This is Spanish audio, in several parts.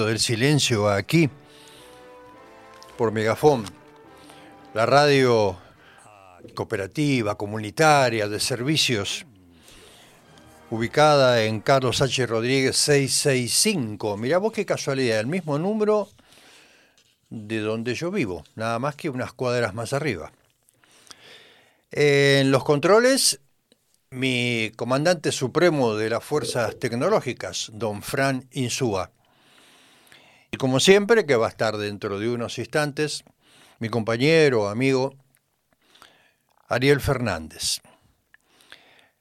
del Silencio aquí por Megafón, la radio cooperativa, comunitaria, de servicios, ubicada en Carlos H. Rodríguez 665. Mirá vos qué casualidad, el mismo número de donde yo vivo, nada más que unas cuadras más arriba. En los controles, mi comandante supremo de las fuerzas tecnológicas, don Fran Insúa. Y como siempre, que va a estar dentro de unos instantes, mi compañero, amigo, Ariel Fernández.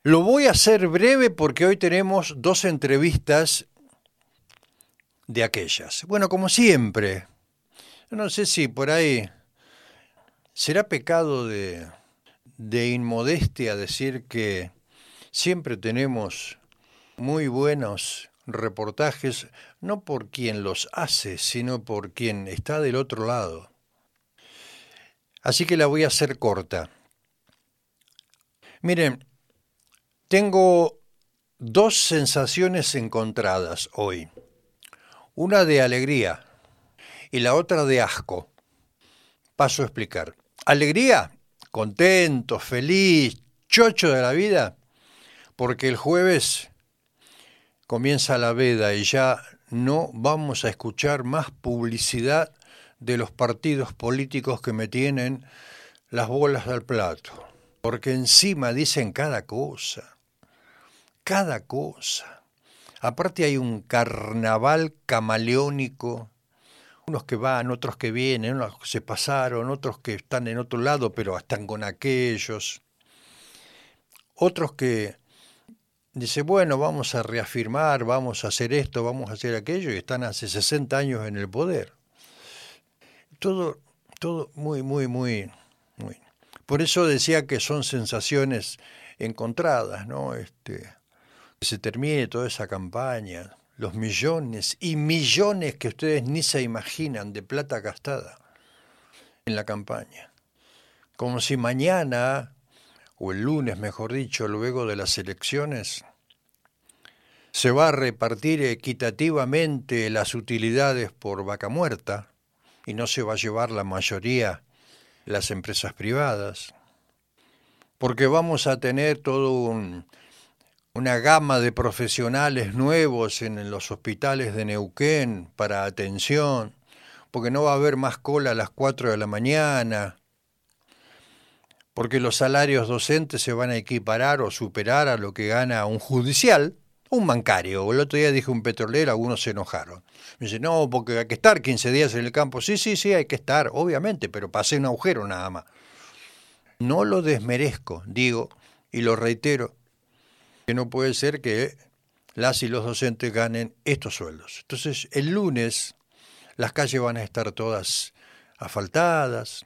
Lo voy a hacer breve porque hoy tenemos dos entrevistas de aquellas. Bueno, como siempre, no sé si por ahí será pecado de, de inmodestia decir que siempre tenemos muy buenos reportajes, no por quien los hace, sino por quien está del otro lado. Así que la voy a hacer corta. Miren, tengo dos sensaciones encontradas hoy. Una de alegría y la otra de asco. Paso a explicar. Alegría, contento, feliz, chocho de la vida, porque el jueves comienza la veda y ya no vamos a escuchar más publicidad de los partidos políticos que me tienen las bolas del plato, porque encima dicen cada cosa, cada cosa. Aparte hay un carnaval camaleónico, unos que van, otros que vienen, unos que se pasaron, otros que están en otro lado pero están con aquellos, otros que dice, bueno, vamos a reafirmar, vamos a hacer esto, vamos a hacer aquello, y están hace 60 años en el poder todo, todo muy, muy, muy, muy. Por eso decía que son sensaciones encontradas, ¿no? Este, que se termine toda esa campaña, los millones y millones que ustedes ni se imaginan de plata gastada en la campaña. Como si mañana, o el lunes mejor dicho, luego de las elecciones, se va a repartir equitativamente las utilidades por vaca muerta, y no se va a llevar la mayoría las empresas privadas, porque vamos a tener todo una gama de profesionales nuevos en los hospitales de Neuquén para atención, porque no va a haber más cola a las 4 de la mañana, porque los salarios docentes se van a equiparar o superar a lo que gana un judicial, un bancario. El otro día dije un petrolero, algunos se enojaron. Me dice, no, porque hay que estar 15 días en el campo. Sí, sí, sí, hay que estar, obviamente, pero pasé un agujero nada más. No lo desmerezco, digo, y lo reitero, que no puede ser que las y los docentes ganen estos sueldos. Entonces, el lunes las calles van a estar todas asfaltadas.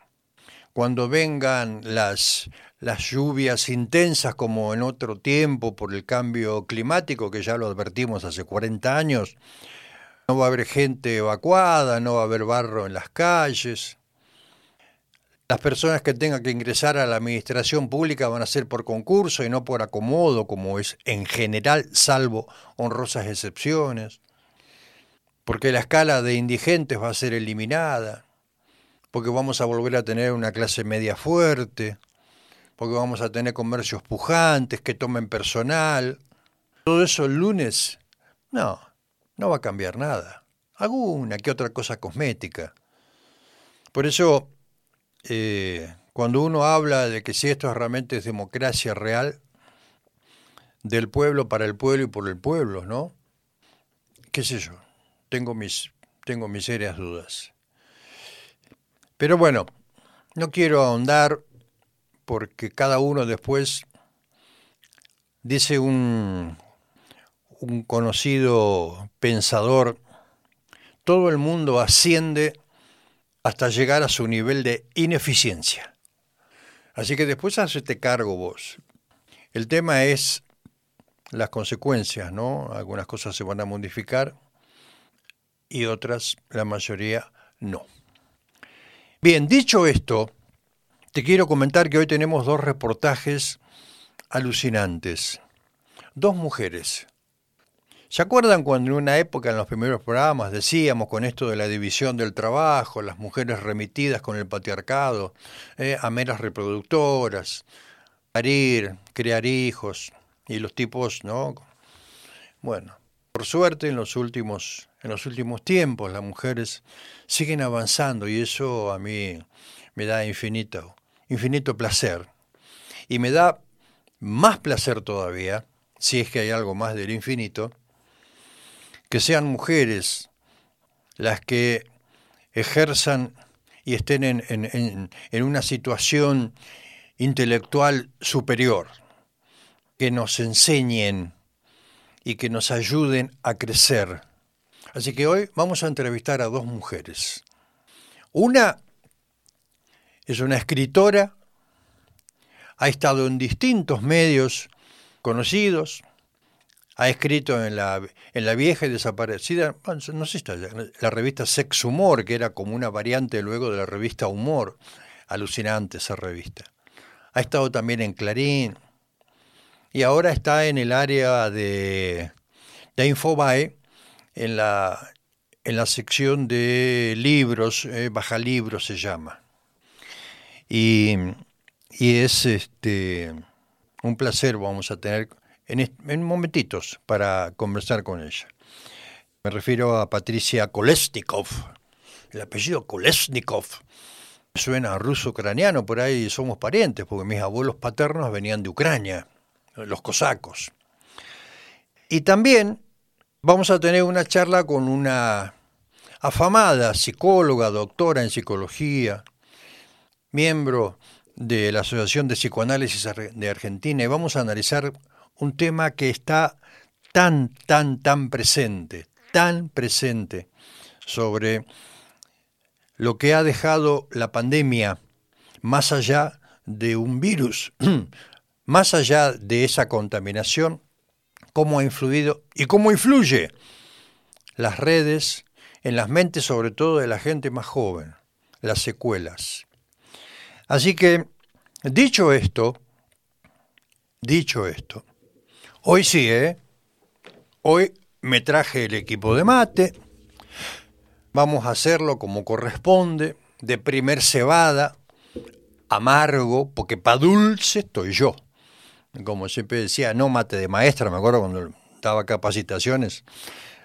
Cuando vengan las las lluvias intensas como en otro tiempo por el cambio climático, que ya lo advertimos hace 40 años. No va a haber gente evacuada, no va a haber barro en las calles. Las personas que tengan que ingresar a la administración pública van a ser por concurso y no por acomodo, como es en general, salvo honrosas excepciones. Porque la escala de indigentes va a ser eliminada. Porque vamos a volver a tener una clase media fuerte porque vamos a tener comercios pujantes que tomen personal. Todo eso el lunes, no, no va a cambiar nada. Alguna que otra cosa cosmética. Por eso, eh, cuando uno habla de que si esto realmente es democracia real, del pueblo para el pueblo y por el pueblo, ¿no? ¿Qué sé yo? Tengo mis, tengo mis serias dudas. Pero bueno, no quiero ahondar porque cada uno después, dice un, un conocido pensador, todo el mundo asciende hasta llegar a su nivel de ineficiencia. Así que después hacete cargo vos. El tema es las consecuencias, ¿no? Algunas cosas se van a modificar y otras, la mayoría, no. Bien, dicho esto, te quiero comentar que hoy tenemos dos reportajes alucinantes. Dos mujeres. ¿Se acuerdan cuando en una época en los primeros programas decíamos con esto de la división del trabajo, las mujeres remitidas con el patriarcado eh, a meras reproductoras, parir, crear hijos y los tipos, ¿no? Bueno, por suerte en los últimos en los últimos tiempos las mujeres siguen avanzando y eso a mí me da infinito infinito placer. Y me da más placer todavía si es que hay algo más del infinito que sean mujeres las que ejerzan y estén en, una situación intelectual superior, que nos enseñen y que nos ayuden a crecer. Así que hoy vamos a entrevistar a dos mujeres. Una es una escritora, ha estado en distintos medios conocidos, ha escrito en la, en la vieja y desaparecida, no sé, la revista Sex Humor, que era como una variante luego de la revista Humor, alucinante esa revista. Ha estado también en Clarín y ahora está en el área de, de Infobae, en la, en la sección de libros, eh, Baja Libros se llama. Y, y es este, un placer, vamos a tener en, momentitos para conversar con ella. Me refiero a Patricia Kolesnikov, el apellido Kolesnikov. Suena ruso-ucraniano, por ahí somos parientes, porque mis abuelos paternos venían de Ucrania, los cosacos. Y también vamos a tener una charla con una afamada psicóloga, doctora en psicología, miembro de la Asociación de Psicoanálisis de Argentina, y vamos a analizar un tema que está tan, tan, tan presente, tan presente sobre lo que ha dejado la pandemia más allá de un virus, más allá de esa contaminación, cómo ha influido y cómo influye las redes en las mentes sobre todo de la gente más joven, las secuelas. Así que, dicho esto, dicho esto, Hoy sí, ¿eh? Hoy me traje el equipo de mate. Vamos a hacerlo como corresponde, de primer cebada, amargo, porque para dulce estoy yo. Como siempre decía, no mate de maestra, me acuerdo cuando daba capacitaciones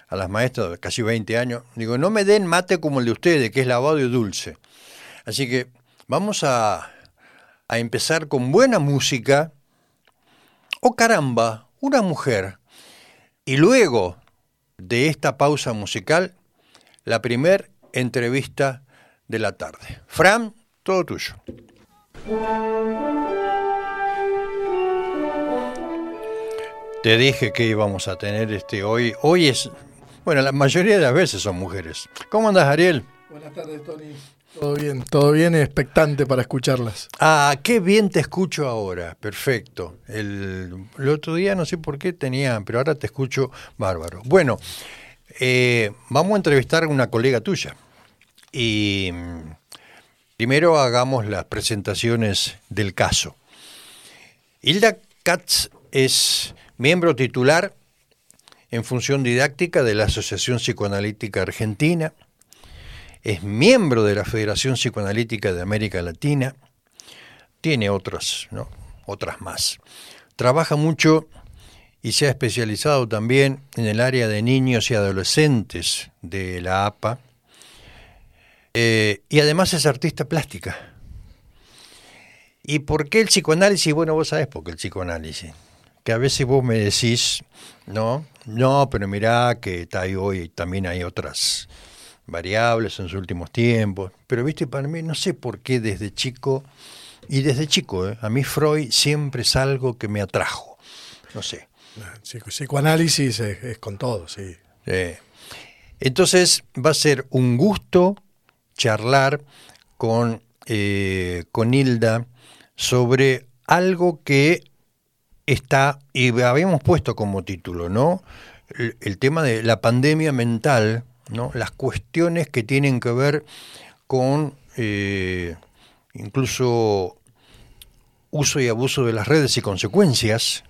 a las maestras casi 20 años. Digo, no me den mate como el de ustedes, que es lavado y dulce. Así que vamos a, a empezar con buena música. Oh caramba, una mujer. Y luego de esta pausa musical, la primer entrevista de la tarde. Fran, todo tuyo. Te dije que íbamos a tener este hoy. Hoy es, bueno, la mayoría de las veces son mujeres. ¿Cómo andas, Ariel? Buenas tardes, Tony. Todo bien, todo bien, expectante para escucharlas. Ah, qué bien te escucho ahora, perfecto. El, otro día no sé por qué tenía, pero ahora te escucho bárbaro. Bueno, eh, vamos a entrevistar a una colega tuya. Y mm, primero hagamos las presentaciones del caso. Hilda Katz es miembro titular en función didáctica de la Asociación Psicoanalítica Argentina es miembro de la Federación Psicoanalítica de América Latina, tiene otras, ¿no? otras más. Trabaja mucho y se ha especializado también en el área de niños y adolescentes de la APA, eh, y además es artista plástica. ¿Y por qué el psicoanálisis? Bueno, vos sabés por qué el psicoanálisis. Que a veces vos me decís, no, no, pero mirá que ahí hoy también hay otras variables en sus últimos tiempos, pero viste, para mí no sé por qué desde chico, y desde chico, ¿eh? a mí Freud siempre es algo que me atrajo, no sé. psicoanálisis es, con todo, sí. Entonces va a ser un gusto charlar con, eh, con Hilda sobre algo que está, y habíamos puesto como título, ¿no? el tema de la pandemia mental las cuestiones que tienen que ver con eh, incluso uso y abuso de las redes y consecuencias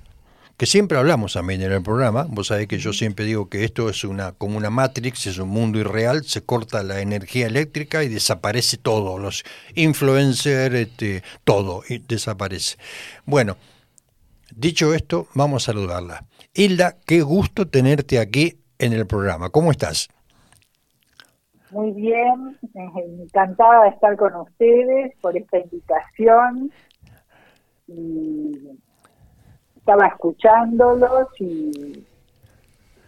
que siempre hablamos también en el programa, vos sabés que yo siempre digo que esto es una como una matrix, es un mundo irreal, se corta la energía eléctrica y desaparece todo, los influencers, este, todo y desaparece. Bueno, dicho esto, vamos a saludarla. Hilda, qué gusto tenerte aquí en el programa. ¿Cómo estás? Muy bien, encantada de estar con ustedes por esta invitación. Y estaba escuchándolos y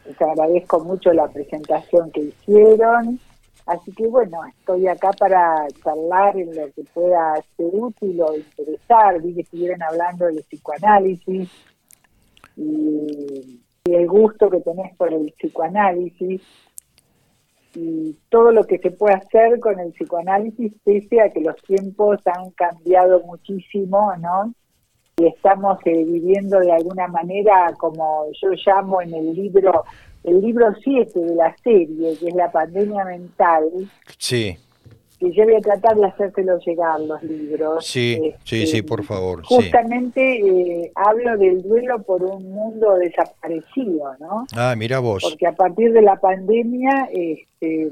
les agradezco mucho la presentación que hicieron. Así que bueno, estoy acá para charlar en lo que pueda ser útil o interesar. Vi que estuvieron hablando del psicoanálisis y el gusto que tenés por el psicoanálisis y todo lo que se puede hacer con el psicoanálisis, pese a que los tiempos han cambiado muchísimo, ¿no? Y estamos eh, viviendo de alguna manera, como yo llamo en el libro, el libro 7 de la serie, que es la pandemia mental. Sí que yo voy a tratar de hacérselo llegar los libros. Sí, sí, sí, por favor. Justamente eh, hablo del duelo por un mundo desaparecido, ¿no? Ah, mira vos. Porque a partir de la pandemia, este,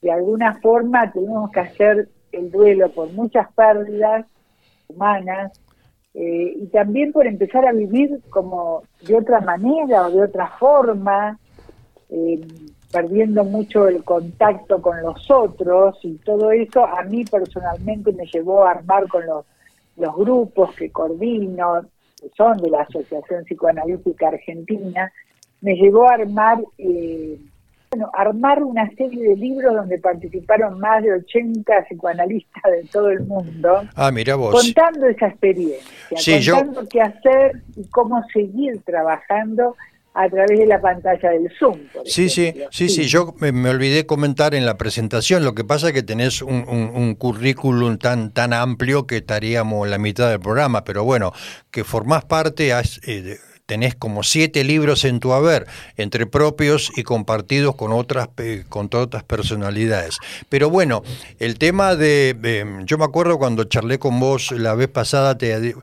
de alguna forma tenemos que hacer el duelo por muchas pérdidas humanas eh, y también por empezar a vivir como de otra manera o de otra forma. Eh, perdiendo mucho el contacto con los otros y todo eso a mí personalmente me llevó a armar con los, los grupos que coordino, que son de la Asociación Psicoanalítica Argentina, me llevó a armar, eh, bueno, armar una serie de libros donde participaron más de 80 psicoanalistas de todo el mundo. Ah, mira vos. Contando esa experiencia, contando qué hacer y cómo seguir trabajando a través de la pantalla del Zoom. sí, sí, sí, sí, yo me, olvidé comentar en la presentación, lo que pasa es que tenés un, un, currículum tan, tan amplio que estaríamos la mitad del programa, pero bueno, que formás parte, eh, tenés como siete libros en tu haber, entre propios y compartidos con otras, con otras personalidades. Pero bueno, el tema de, em, yo me acuerdo cuando charlé con vos la vez pasada, te,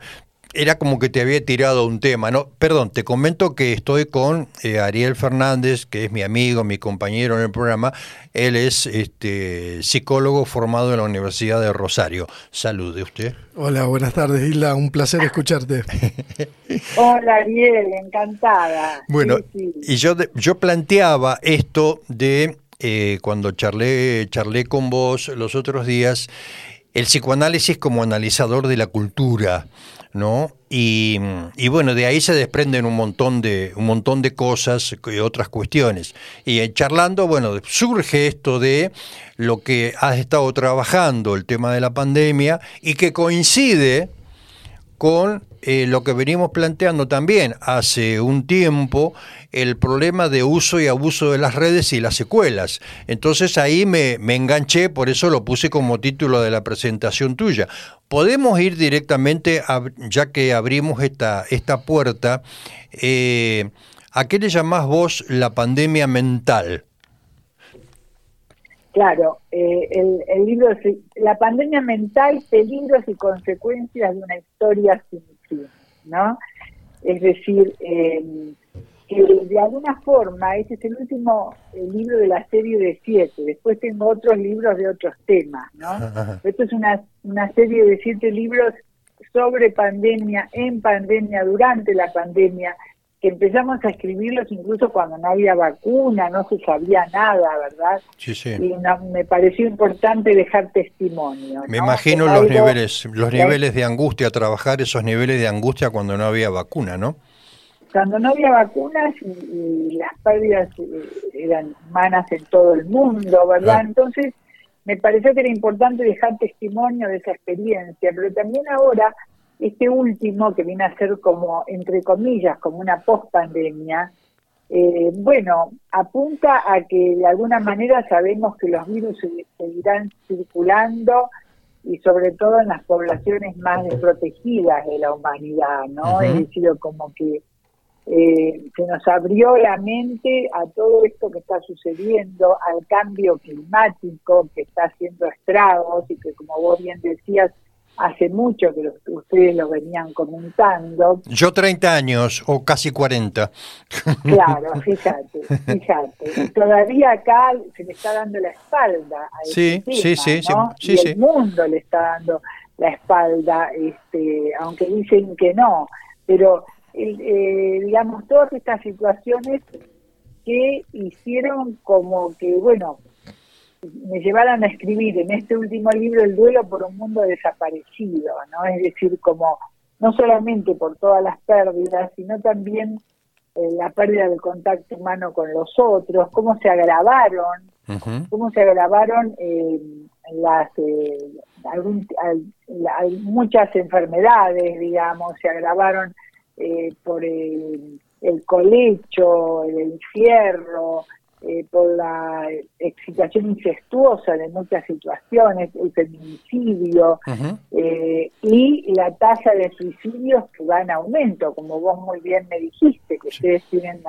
era como que te había tirado un tema, ¿no? Perdón, te comento que estoy con eh, Ariel Fernández, que es mi amigo, mi compañero en el programa. Él es este, psicólogo formado en la Universidad de Rosario. Salude usted. Hola, buenas tardes, Isla. Un placer escucharte. Hola, Ariel, encantada. Bueno, y yo, yo planteaba esto de eh, cuando charlé, charlé con vos los otros días, el psicoanálisis como analizador de la cultura. ¿No? Y, bueno, de ahí se desprenden un montón de, un montón de cosas y otras cuestiones. Y charlando, bueno, surge esto de lo que has estado trabajando, el tema de la pandemia, y que coincide con eh, lo que venimos planteando también hace un tiempo, el problema de uso y abuso de las redes y las secuelas. Entonces ahí me, enganché, por eso lo puse como título de la presentación tuya. Podemos ir directamente, ya que abrimos esta, esta puerta, eh, ¿a qué le llamás vos la pandemia mental? Claro, eh, el, el, libro, La pandemia mental, peligros y consecuencias de una historia sin fin, ¿no? Es decir, eh, que de alguna forma, este es el último libro de la serie de siete, después tengo otros libros de otros temas, ¿no? Esto es una, una serie de siete libros sobre pandemia, en pandemia, durante la pandemia, que empezamos a escribirlos incluso cuando no había vacuna, no se sabía nada, ¿verdad? Sí, sí. Y me pareció importante dejar testimonio. Me imagino los niveles, los niveles de angustia, trabajar esos niveles de angustia cuando no había vacuna, ¿no? Cuando no había vacunas y, las pérdidas eh, eran humanas en todo el mundo, ¿verdad? Entonces me pareció que era importante dejar testimonio de esa experiencia, pero también ahora este último, que viene a ser como, entre comillas, como una post-pandemia, eh, bueno, apunta a que de alguna manera sabemos que los virus seguirán circulando y sobre todo en las poblaciones más desprotegidas de la humanidad, ¿no? Es decir, como que eh, se nos abrió la mente a todo esto que está sucediendo, al cambio climático que está haciendo estragos y que, como vos bien decías, hace mucho que ustedes lo venían comentando. Yo 30 años o casi 40. Claro, fíjate, fíjate. Todavía acá se le está dando la espalda a sí, sí, sí, sí, y el mundo le está dando la espalda, este, aunque dicen que no, pero eh, digamos todas estas situaciones que hicieron como que, bueno, me llevaran a escribir en este último libro El duelo por un mundo desaparecido, ¿no? Es decir, como no solamente por todas las pérdidas, sino también eh, la pérdida del contacto humano con los otros, cómo se agravaron, cómo se agravaron eh, las eh, muchas enfermedades, digamos, se agravaron por el, el colecho, el encierro, eh, por la excitación incestuosa de muchas situaciones, el feminicidio eh, y la tasa de suicidios que va en aumento, como vos muy bien me dijiste, que ustedes tienen,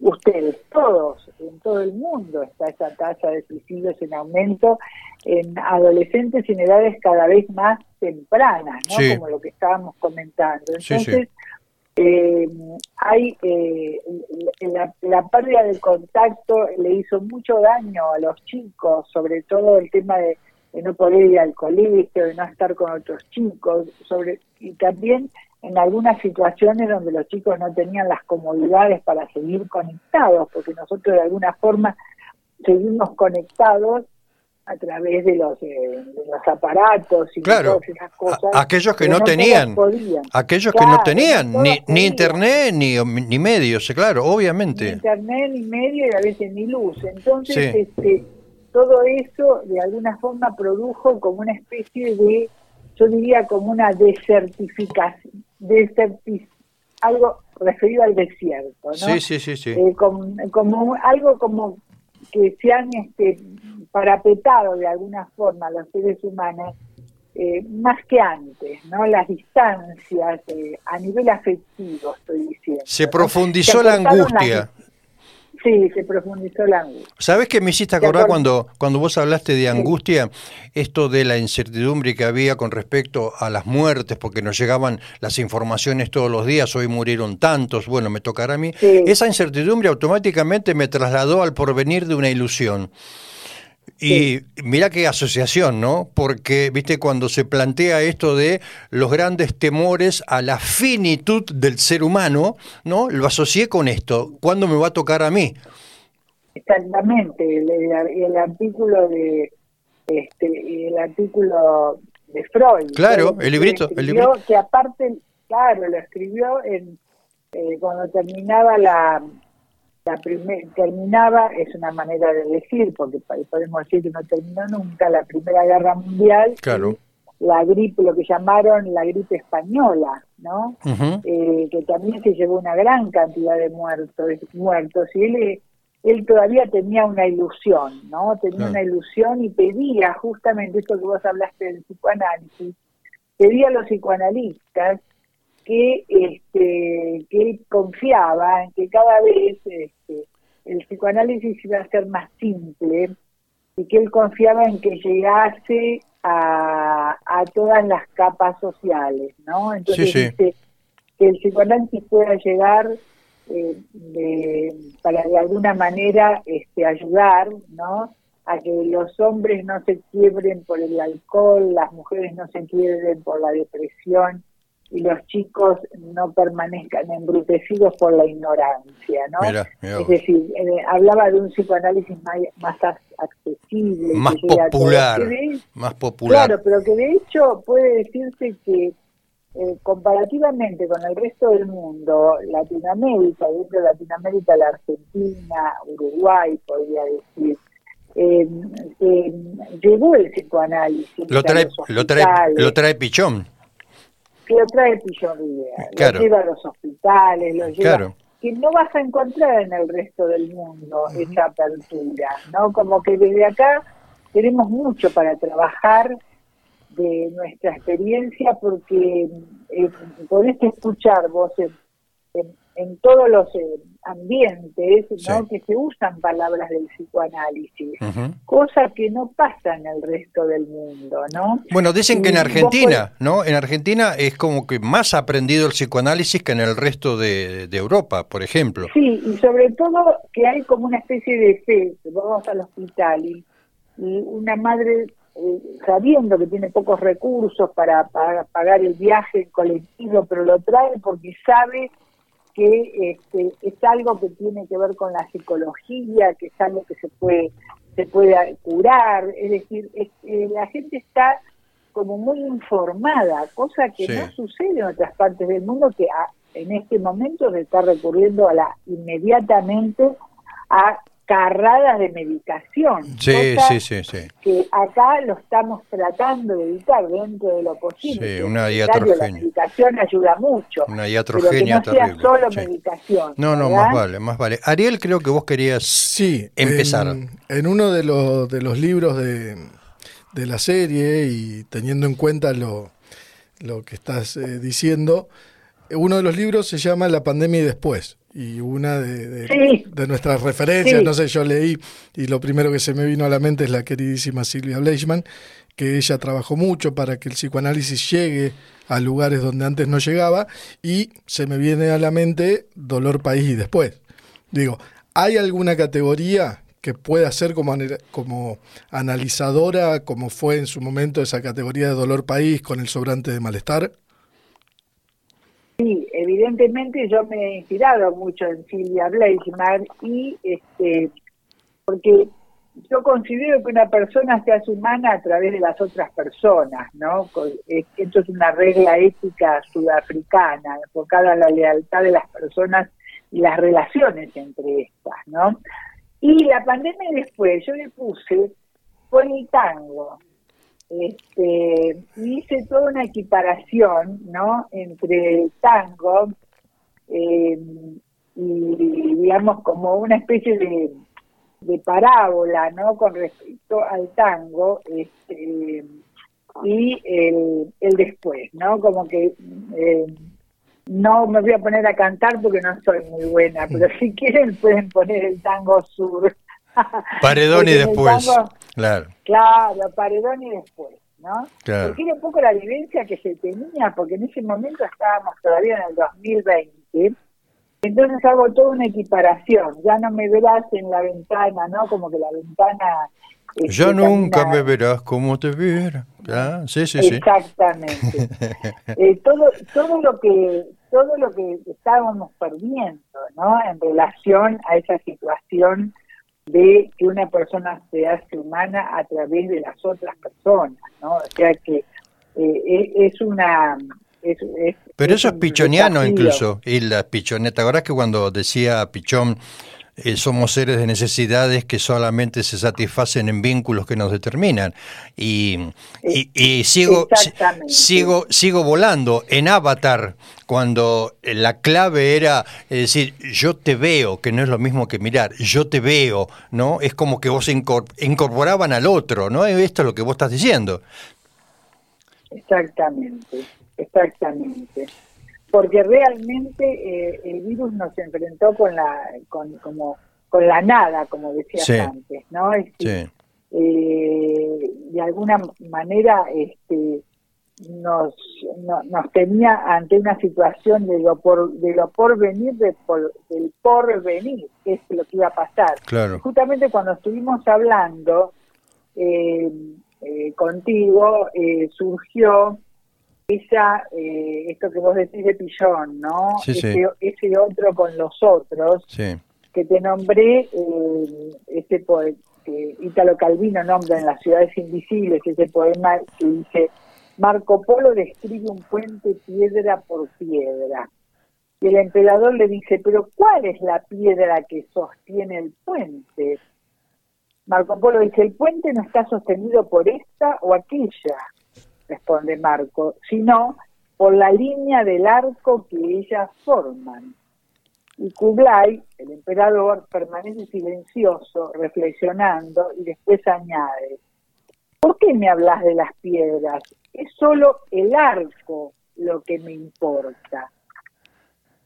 ustedes todos, en todo el mundo está esa tasa de suicidios en aumento en adolescentes en edades cada vez más tempranas, ¿no? Como lo que estábamos comentando. Entonces, eh, hay eh, la, pérdida del contacto le hizo mucho daño a los chicos, sobre todo el tema de, no poder ir al colegio, de no estar con otros chicos, sobre y también en algunas situaciones donde los chicos no tenían las comodidades para seguir conectados, porque nosotros de alguna forma seguimos conectados a través de los, eh, los aparatos y todas esas cosas. aquellos que no, tenían, aquellos que no tenían ni, ni internet ni, ni medios, claro, obviamente. Ni internet, ni medio y a veces ni luz. Entonces, este, todo eso de alguna forma produjo como una especie de, yo diría como una desertificación, algo referido al desierto, ¿no? Sí, sí, sí, sí. Eh, como, como, algo como que se han este, parapetado de alguna forma los seres humanos eh, más que antes, ¿no? Las distancias eh, a nivel afectivo, estoy diciendo. Se profundizó la angustia. Sí, se profundizó la angustia. ¿Sabes qué me hiciste acordar cuando, cuando vos hablaste de angustia? Esto de la incertidumbre que había con respecto a las muertes, porque nos llegaban las informaciones todos los días, hoy murieron tantos, bueno, me tocará a mí. Esa incertidumbre automáticamente me trasladó al porvenir de una ilusión. Y mira qué asociación, ¿no? Porque, viste, cuando se plantea esto de los grandes temores a la finitud del ser humano, ¿no? Lo asocié con esto. ¿Cuándo me va a tocar a mí? Exactamente. El, artículo de este, el artículo de Freud. Claro, el librito, el librito. Que aparte, claro, lo escribió en, eh, cuando terminaba la la terminaba, es una manera de decir, porque podemos decir que no terminó nunca, la Primera Guerra Mundial, claro. la gripe, lo que llamaron la gripe española, ¿no? Eh, que también se llevó una gran cantidad de muertos, muertos y él, él todavía tenía una ilusión, ¿no? Tenía una ilusión y pedía justamente esto que vos hablaste del psicoanálisis, pedía a los psicoanalistas que, este, que él confiaba en que cada vez este, el psicoanálisis iba a ser más simple y que él confiaba en que llegase a, a todas las capas sociales, ¿no? Entonces que el psicoanálisis pueda llegar eh, para de alguna manera este, ayudar, ¿no? a que los hombres no se quiebren por el alcohol, las mujeres no se quiebren por la depresión, y los chicos no permanezcan embrutecidos por la ignorancia, ¿no? es decir, eh, hablaba de un psicoanálisis más, accesible, más popular, más popular. Claro, pero que de hecho puede decirse que eh, comparativamente con el resto del mundo, Latinoamérica, dentro de Latinoamérica, la Argentina, Uruguay, podría decir, eh, llegó el psicoanálisis. Lo trae, lo trae, lo trae Pichón que lo trae Pillon lo lleva a los hospitales, lo lleva... Que no vas a encontrar en el resto del mundo esa apertura, ¿no? Como que desde acá tenemos mucho para trabajar de nuestra experiencia porque eh, podés escuchar vos en, en todos los eh, ambientes ¿no? que se usan palabras del psicoanálisis, cosa que no pasa en el resto del mundo, ¿no? Bueno, dicen que en Argentina, ¿no? En Argentina es como que más aprendido el psicoanálisis que en el resto de, Europa, por ejemplo. Sí, y sobre todo que hay como una especie de fe, vamos al hospital y, una madre eh, sabiendo que tiene pocos recursos para, para pagar el viaje en colectivo, pero lo trae porque sabe que este, es algo que tiene que ver con la psicología, que es algo que se puede se puede curar, es decir, eh, la gente está como muy informada, cosa que no sucede en otras partes del mundo que en este momento se está recurriendo a la inmediatamente a carradas de medicación. Sí, sí, sí, sí. Que acá lo estamos tratando de evitar dentro de lo posible. Sí, una iatrogenia. La medicación ayuda mucho. Una iatrogenia pero que no sea solo medicación. No, no, más vale, más vale. Ariel, creo que vos querías sí, empezar. En, uno de los, de los libros de, de la serie y teniendo en cuenta lo, lo que estás eh, diciendo, uno de los libros se llama La pandemia y después y una de, de, nuestras referencias, no sé, yo leí y lo primero que se me vino a la mente es la queridísima Silvia Bleichman, que ella trabajó mucho para que el psicoanálisis llegue a lugares donde antes no llegaba y se me viene a la mente Dolor País y después. Digo, ¿hay alguna categoría que pueda ser como, como analizadora, como fue en su momento esa categoría de Dolor País con el sobrante de malestar? Sí, evidentemente yo me he inspirado mucho en Silvia Bleichmar y este porque yo considero que una persona se hace humana a través de las otras personas, ¿no? Esto es una regla ética sudafricana, enfocada a la lealtad de las personas y las relaciones entre estas, ¿no? Y la pandemia después, yo le puse por el tango, este, hice toda una equiparación ¿no? entre el tango eh, y, digamos, como una especie de, de, parábola ¿no? con respecto al tango este, y el, el después, ¿no? Como que. Eh, no me voy a poner a cantar porque no soy muy buena, pero si quieren pueden poner el tango sur. Paredón y después. claro. Claro, paredón y después. ¿no? Porque era un poco la vivencia que se tenía, porque en ese momento estábamos todavía en el 2020. Entonces hago toda una equiparación. Ya no me verás en la ventana, ¿no? Como que la ventana. Este, ya nunca me verás como te viera. Sí, sí, sí. Exactamente. Eh, todo, todo lo que todo lo que estábamos perdiendo, ¿no? En relación a esa situación de que una persona se hace humana a través de las otras personas, ¿no? O sea que eh, es una... Pero eso es pichoniano incluso, y la pichoneta, ahora que cuando decía Pichón, eh, somos seres de necesidades que solamente se satisfacen en vínculos que nos determinan. Y, y, sigo, sigo, sigo volando en Avatar, cuando la clave era decir, yo te veo, que no es lo mismo que mirar, yo te veo, ¿no? Es como que vos incorporaban al otro, ¿no? Esto es lo que vos estás diciendo. Exactamente, exactamente porque realmente eh, el virus nos enfrentó con la con, como con la nada como decías antes no eh, de alguna manera este nos nos tenía ante una situación de lo por de lo por venir de por, del por venir que es lo que iba a pasar. Claro. justamente cuando estuvimos hablando eh, contigo surgió esa, eh, esto que vos decís de Pillón, ¿no? ese, ese, otro con los otros, que te nombré, eh, ese poema, que Italo Calvino nombra en Las ciudades invisibles, ese poema que dice, Marco Polo describe un puente piedra por piedra. Y el emperador le dice, pero ¿cuál es la piedra que sostiene el puente? Marco Polo dice, el puente no está sostenido por esta o aquella responde Marco, sino por la línea del arco que ellas forman. Y Kublai, el emperador, permanece silencioso, reflexionando, y después añade, ¿por qué me hablas de las piedras? Es solo el arco lo que me importa.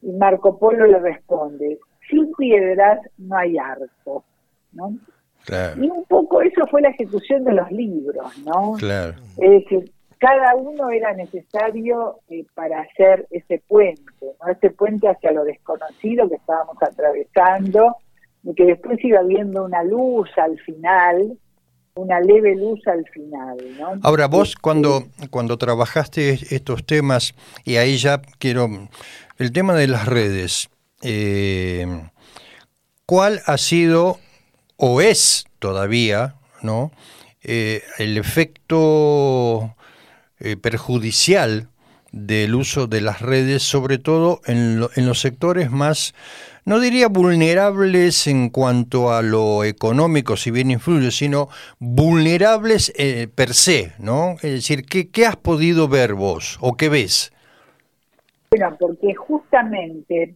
y Marco Polo le responde, sin piedras no hay arco, ¿no? Y un poco eso fue la ejecución de los libros, ¿no? Claro. Es decir, cada uno era necesario eh, para hacer ese puente, ¿no? Ese puente hacia lo desconocido que estábamos atravesando y que después iba viendo una luz al final, una leve luz al final, ¿no? Ahora vos cuando cuando trabajaste estos temas y ahí ya quiero el tema de las redes, eh, ¿cuál ha sido o es todavía, ¿no? Eh, el efecto eh, perjudicial del uso de las redes, sobre todo en, los sectores más, no diría vulnerables en cuanto a lo económico, si bien influye, sino vulnerables eh, per se, ¿no? Es decir, ¿qué, ¿qué has podido ver vos o qué ves? Bueno, porque justamente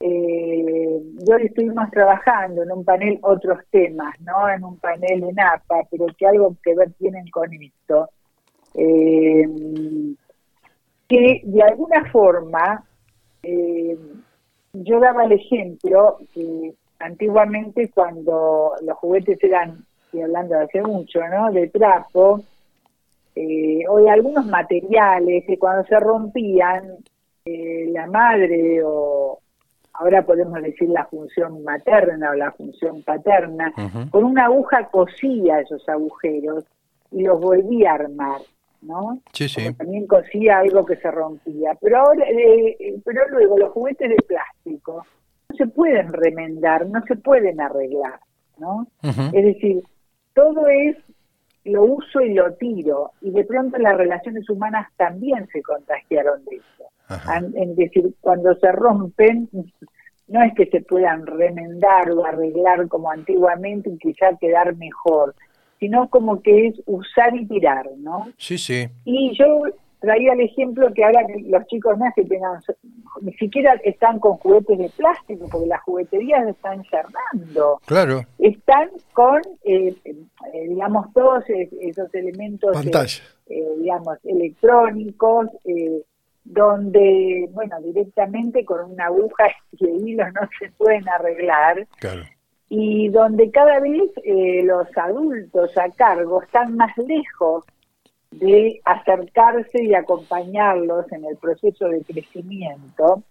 eh, yo estuvimos trabajando en un panel otros temas, ¿no? En un panel en APA, pero que algo que ver tienen con esto. Eh, que de alguna forma eh, yo daba el ejemplo que antiguamente cuando los juguetes eran, estoy hablando de hace mucho, ¿no? De trapo, eh, o de algunos materiales que cuando se rompían, la madre o, ahora podemos decir la función materna o la función paterna, con una aguja cosía esos agujeros y los volvía a armar, ¿no? Sí, sí. también cosía algo que se rompía. Pero ahora, eh, pero luego los juguetes de plástico no se pueden remendar, no se pueden arreglar, ¿no? Es decir, todo es lo uso y lo tiro, y de pronto las relaciones humanas también se contagiaron de eso. Es decir, cuando se rompen, no es que se puedan remendar o arreglar como antiguamente y quizá quedar mejor, sino como que es usar y tirar, ¿no? Sí, sí. Y yo traía el ejemplo que ahora los chicos no es que tengan, ni siquiera están con juguetes de plástico, porque las jugueterías están cerrando. Claro. Están con, eh, eh, digamos, todos esos elementos, eh, digamos, electrónicos, eh, donde, bueno, directamente con una aguja y hilos no se pueden arreglar. Y donde cada vez eh, los adultos a cargo están más lejos de acercarse y acompañarlos en el proceso de crecimiento,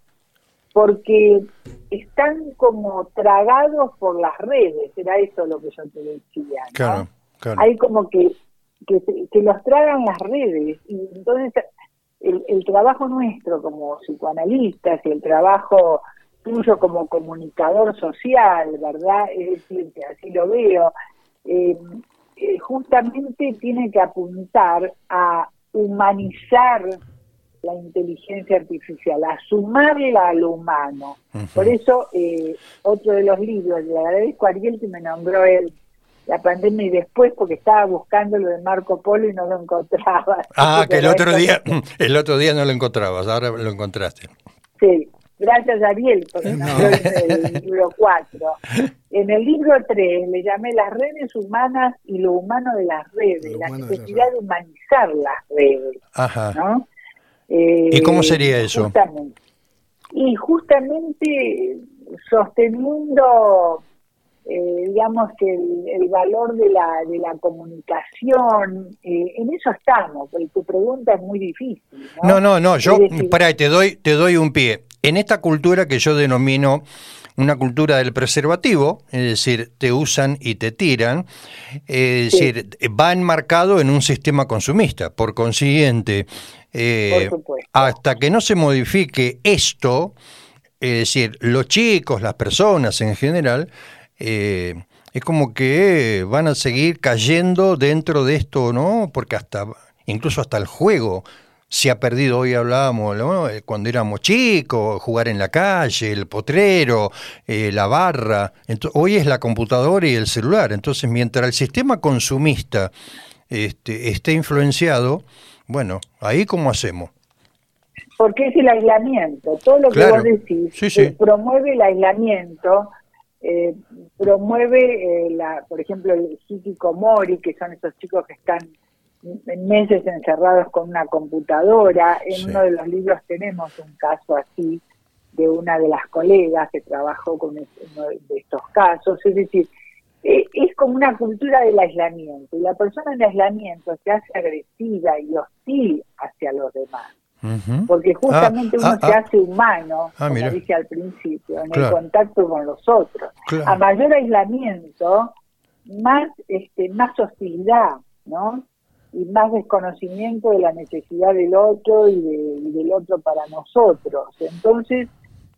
porque están como tragados por las redes, era eso lo que yo te decía. Claro, Hay como que, que, que los tragan las redes, y entonces el, trabajo nuestro como psicoanalistas y el trabajo tuyo como comunicador social, ¿verdad? Es decir, que así lo veo, eh, eh, justamente tiene que apuntar a humanizar la inteligencia artificial, a sumarla a lo humano. Por eso, eh, otro de los libros, le agradezco a Ariel que me nombró él, la pandemia y después porque estaba buscando lo de Marco Polo y no lo encontraba. Ah, que el otro día, el otro día no lo encontrabas, ahora lo encontraste. Sí, gracias Ariel, porque no. en el libro 4. En el libro 3 le llamé las redes humanas y lo humano de las redes, la necesidad de, humanizar las redes. Ajá. ¿no? ¿Y cómo sería eso? Justamente, y justamente sosteniendo eh, digamos que el, valor de la, de la comunicación, eh, en eso estamos, porque tu pregunta es muy difícil. No, no, no, yo, para, te doy, te doy un pie. En esta cultura que yo denomino una cultura del preservativo, es decir, te usan y te tiran, es decir, va enmarcado en un sistema consumista. Por consiguiente, eh, hasta que no se modifique esto, es decir, los chicos, las personas en general, eh, es como que van a seguir cayendo dentro de esto, ¿no? Porque hasta, incluso hasta el juego se ha perdido, hoy hablábamos, ¿no? Eh, cuando éramos chicos, jugar en la calle, el potrero, eh, la barra, hoy es la computadora y el celular, entonces mientras el sistema consumista este, esté influenciado, bueno, ahí cómo hacemos. Porque es el aislamiento, todo lo que vos decís promueve el aislamiento, eh, promueve, eh, la, por ejemplo, el Hikikomori, que son esos chicos que están meses encerrados con una computadora. En uno de los libros tenemos un caso así, de una de las colegas que trabajó con uno de estos casos. Es decir, eh, es como una cultura del aislamiento y la persona en aislamiento se hace agresiva y hostil hacia los demás. Porque justamente Ah, uno ah, se ah. hace humano, como mira. dije al principio, en Claro. el contacto con los otros. Claro. A mayor aislamiento, más este, más hostilidad, ¿no? Y más desconocimiento de la necesidad del otro y, de- y del otro para nosotros. Entonces,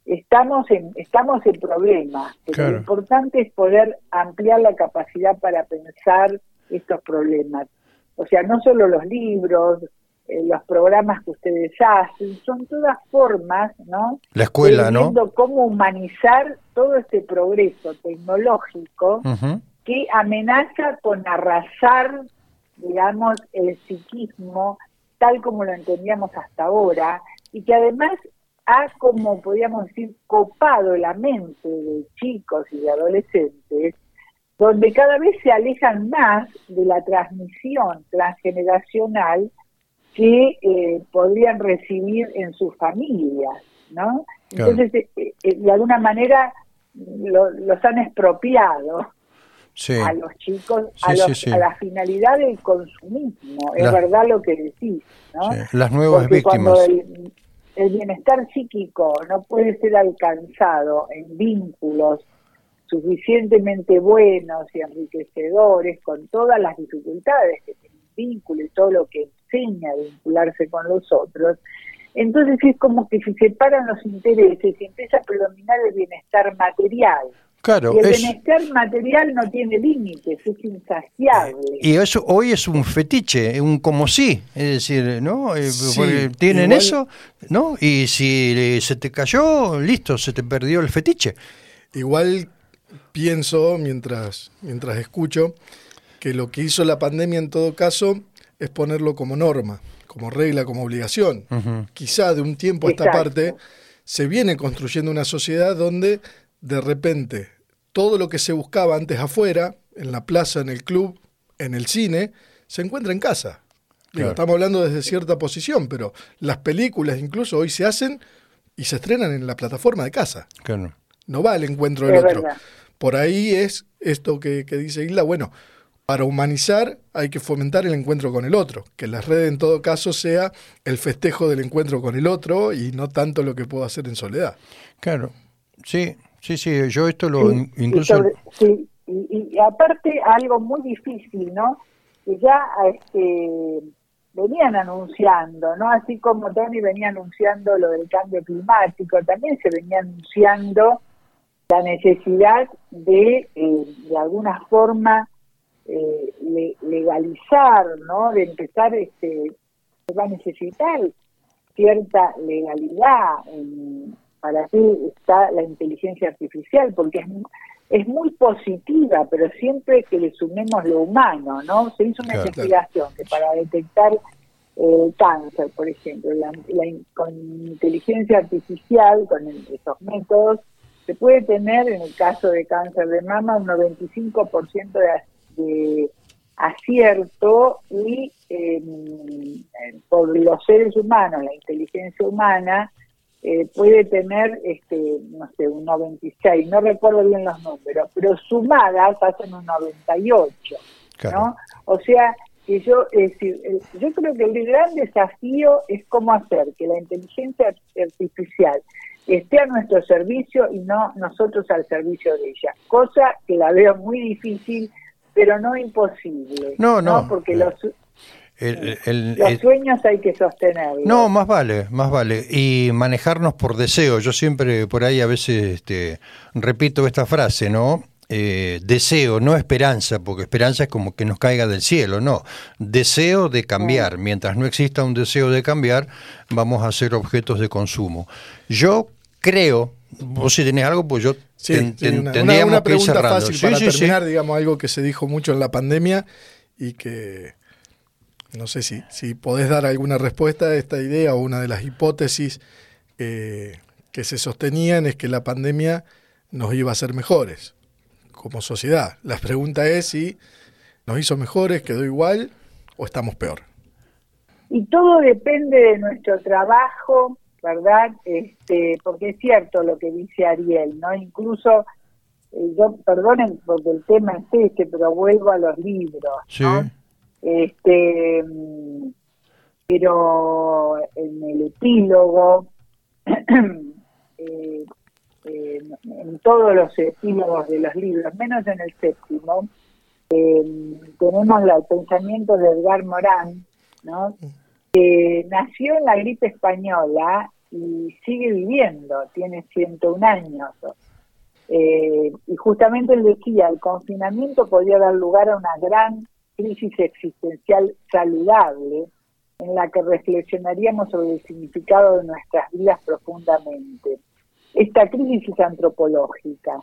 estamos en estamos en problemas, Claro. lo importante es poder ampliar la capacidad para pensar estos problemas. O sea, no solo los libros, eh, los programas que ustedes hacen, son todas formas, ¿no? La escuela, ¿no? viendo cómo humanizar todo este progreso tecnológico que amenaza con arrasar, digamos, el psiquismo tal como lo entendíamos hasta ahora y que además ha, como podríamos decir, copado la mente de chicos y de adolescentes, donde cada vez se alejan más de la transmisión transgeneracional que eh, podrían recibir en sus familias, ¿no? Claro. Entonces, eh, eh, de alguna manera lo- los han expropiado Sí. a los chicos Sí, a, los- sí. a la finalidad del consumismo. Es La- verdad lo que decís, ¿no? Las nuevas Porque víctimas. cuando el, el bienestar psíquico no puede ser alcanzado en vínculos suficientemente buenos y enriquecedores, con todas las dificultades que tiene un vínculo y todo lo que enseña a vincularse con los otros, entonces es como que se separan los intereses y empieza a predominar el bienestar material. Claro, y el es, bienestar material no tiene límites, es insaciable. y eso hoy es un fetiche, un como sí, es decir, ¿no? Eh, Sí, porque tienen igual- eso, ¿no? Y si se te cayó, listo, se te perdió el fetiche. Igual pienso, mientras, mientras escucho, que lo que hizo la pandemia en todo caso es ponerlo como norma, como regla, como obligación. Quizá de un tiempo a esta Exacto. parte se viene construyendo una sociedad donde de repente todo lo que se buscaba antes afuera, en la plaza, en el club, en el cine, se encuentra en casa. Digo, Claro. Estamos hablando desde cierta posición, pero las películas incluso hoy se hacen y se estrenan en la plataforma de casa Claro. no va al encuentro del Es otro. verdad. Por ahí es esto que, que dice Isla, bueno, para humanizar hay que fomentar el encuentro con el otro, que las redes en todo caso sea el festejo del encuentro con el otro y no tanto lo que puedo hacer en soledad. Claro. Sí, sí, sí, yo esto lo Sí, in- y incluso sobre- sí, y, y aparte algo muy difícil, ¿no? Que ya este, venían anunciando, ¿no? Así como Tony venía anunciando lo del cambio climático, también se venía anunciando la necesidad de, eh, de alguna forma, eh, le- legalizar, ¿no? De empezar, este, se va a necesitar cierta legalidad en- para qué está la inteligencia artificial, porque es, es muy positiva, pero siempre que le sumemos lo humano, ¿no? Se hizo una Claro. investigación que para detectar el cáncer, por ejemplo, la- la con inteligencia artificial, con el- esos métodos, se puede tener, en el caso de cáncer de mama, un 95% de, de acierto y eh, por los seres humanos, la inteligencia humana, eh, puede tener, este, no sé, un 96, no recuerdo bien los números, pero sumadas hacen un 98, Claro. ¿no? O sea, que yo, es decir, el- yo creo que el gran desafío es cómo hacer que la inteligencia artificial esté a nuestro servicio y no nosotros al servicio de ella, cosa que la veo muy difícil, pero no imposible, No, no. Porque los, el- el- los el- sueños hay que sostenerlos. No, más vale, más vale. Y manejarnos por deseo. Yo siempre por ahí a veces este, repito esta frase, ¿no? Eh, deseo, no esperanza, porque esperanza es como que nos caiga del cielo, no. Deseo de cambiar. Mientras no exista un deseo de cambiar, vamos a ser objetos de consumo. Yo creo, vos si tenés algo, pues yo Sí, ten- sí, ten- una, una- tendríamos una que ir pregunta cerrando. fácil Sí, para sí, sí. terminar, digamos, algo que se dijo mucho en la pandemia y que no sé si, si podés dar alguna respuesta a esta idea o una de las hipótesis eh, que se sostenían es que la pandemia nos iba a hacer mejores como sociedad. La pregunta es si nos hizo mejores, quedó igual o estamos peor. Y todo depende de nuestro trabajo ¿verdad? Este, porque es cierto lo que dice Ariel, ¿no? Incluso, eh, yo, perdonen porque el tema es este, pero vuelvo a los libros, ¿no? Este, pero en el epílogo, eh, eh, en todos los epílogos de los libros, menos en el séptimo, tenemos el pensamiento de Edgar Morán, ¿no? que nació en la gripe española y sigue viviendo, tiene 101 años. Eh, y justamente él decía, el confinamiento podía dar lugar a una gran crisis existencial saludable en la que reflexionaríamos sobre el significado de nuestras vidas profundamente. Esta crisis antropológica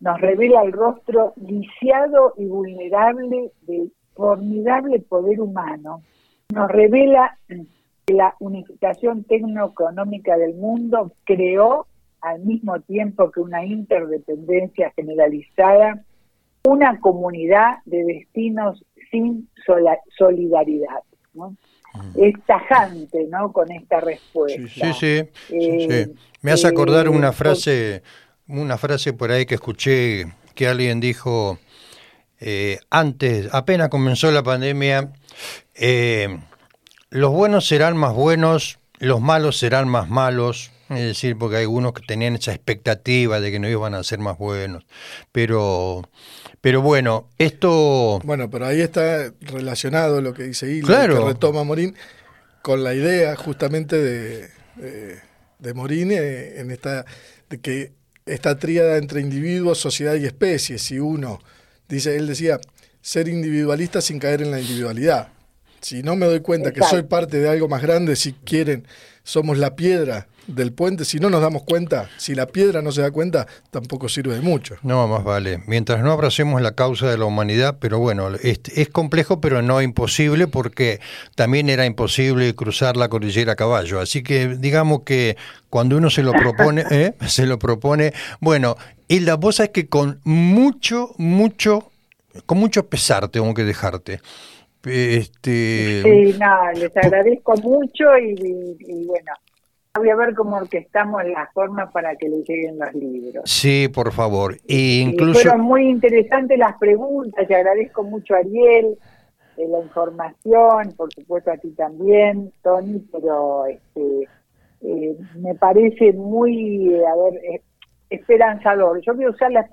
nos revela el rostro lisiado y vulnerable del formidable poder humano nos revela que la unificación tecnoeconómica del mundo creó, al mismo tiempo que una interdependencia generalizada, una comunidad de destinos sin solidaridad. ¿no? Mm. Es tajante ¿no? con esta respuesta. Sí, sí, eh, Me hace acordar una eh, frase, una frase por ahí que escuché que alguien dijo eh, antes, apenas comenzó la pandemia, los buenos serán más buenos, los malos serán más malos, es decir, porque hay algunos que tenían esa expectativa de que no iban a ser más buenos. Pero, pero bueno, esto... Bueno, pero ahí está relacionado lo que dice Hilda, que retoma Morín, con la idea justamente de, de, Morín eh, en esta, de que esta tríada entre individuos, sociedad y especie, si uno, dice, él decía, ser individualista sin caer en la individualidad. Si no me doy cuenta que soy parte de algo más grande, si quieren, somos la piedra del puente, si no nos damos cuenta, si la piedra no se da cuenta, tampoco sirve de mucho. No, más vale. Mientras no abracemos la causa de la humanidad, pero bueno, es, es complejo, pero no imposible, porque también era imposible cruzar la cordillera a caballo. Así que digamos que cuando uno se lo propone, ¿eh? se lo propone, bueno, y la cosa es que con mucho, mucho, con mucho pesar tengo que dejarte. Este... Sí, no, les agradezco mucho y, bueno, voy a ver cómo orquestamos la forma para que le lleguen los libros. Sí, por favor. E incluso... fueron muy interesantes las preguntas, te agradezco mucho a Ariel de la información, por supuesto a ti también, Tony, pero este, eh, me parece muy, a ver, eh, esperanzador. Yo voy a usar la,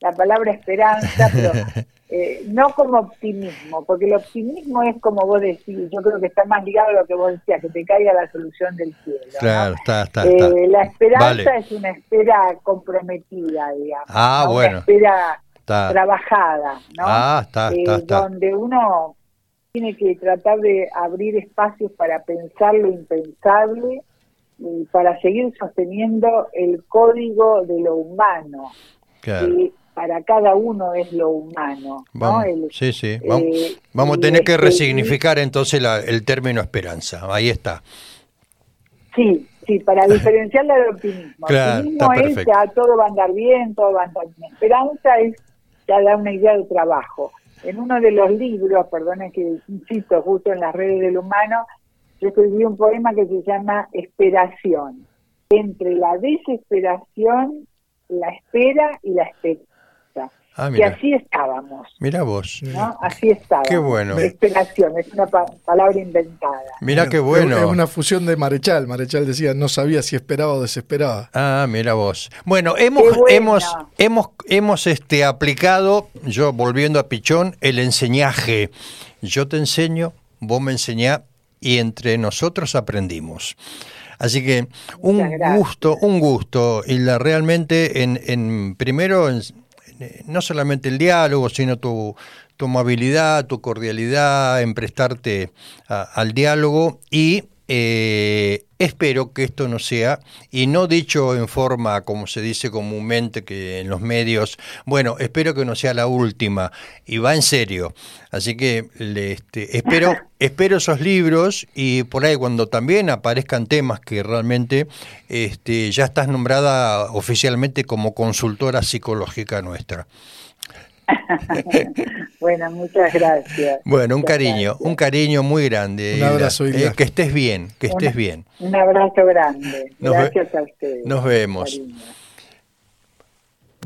la palabra esperanza, pero Eh, no como optimismo, porque el optimismo es como vos decís, yo creo que está más ligado a lo que vos decías, que te caiga la solución del cielo. Claro, está, está, eh, La esperanza es una espera comprometida, digamos. Ah, bueno. Una espera trabajada, ¿no? Ah, está, está, eh, Donde uno tiene que tratar de abrir espacios para pensar lo impensable y para seguir sosteniendo el código de lo humano. Claro para cada uno es lo humano. Vamos, sí, sí. Eh, vamos, a tener que este, resignificar entonces el término esperanza. Ahí está. Sí, sí, para diferenciarla del optimismo. Claro, optimismo es ya todo va a andar bien, todo va a andar bien. Esperanza es ya da una idea de trabajo. En uno de los libros, perdone que insisto, justo en las redes del humano, yo escribí un poema que se llama Esperación. Entre la desesperación, la espera y la expectativa Ah, y así estábamos. Mira vos. Así estábamos. Qué bueno. Esperación, es una palabra inventada. Mira qué bueno. Es una fusión de Marechal. Marechal decía, no sabía si esperaba o desesperaba. Ah, mira vos. Bueno, hemos, hemos, hemos, hemos este, aplicado, yo volviendo a Pichón, el enseñaje. Yo te enseño, vos me enseñás y entre nosotros aprendimos. Así que un gusto, un gusto, y la, realmente en, en primero en, no solamente el diálogo, sino tu, tu amabilidad, tu cordialidad en prestarte al diálogo y eh, espero que esto no sea, y no dicho en forma como se dice comúnmente que en los medios, bueno, espero que no sea la última, y va en serio. Así que este, espero, espero esos libros y por ahí cuando también aparezcan temas que realmente este, ya estás nombrada oficialmente como consultora psicológica nuestra. bueno, muchas gracias. Bueno, un cariño, un cariño muy grande. Un abrazo, Hilda. Eh, que estés bien, que estés bien. Un abrazo grande. gracias a ustedes. Nos vemos.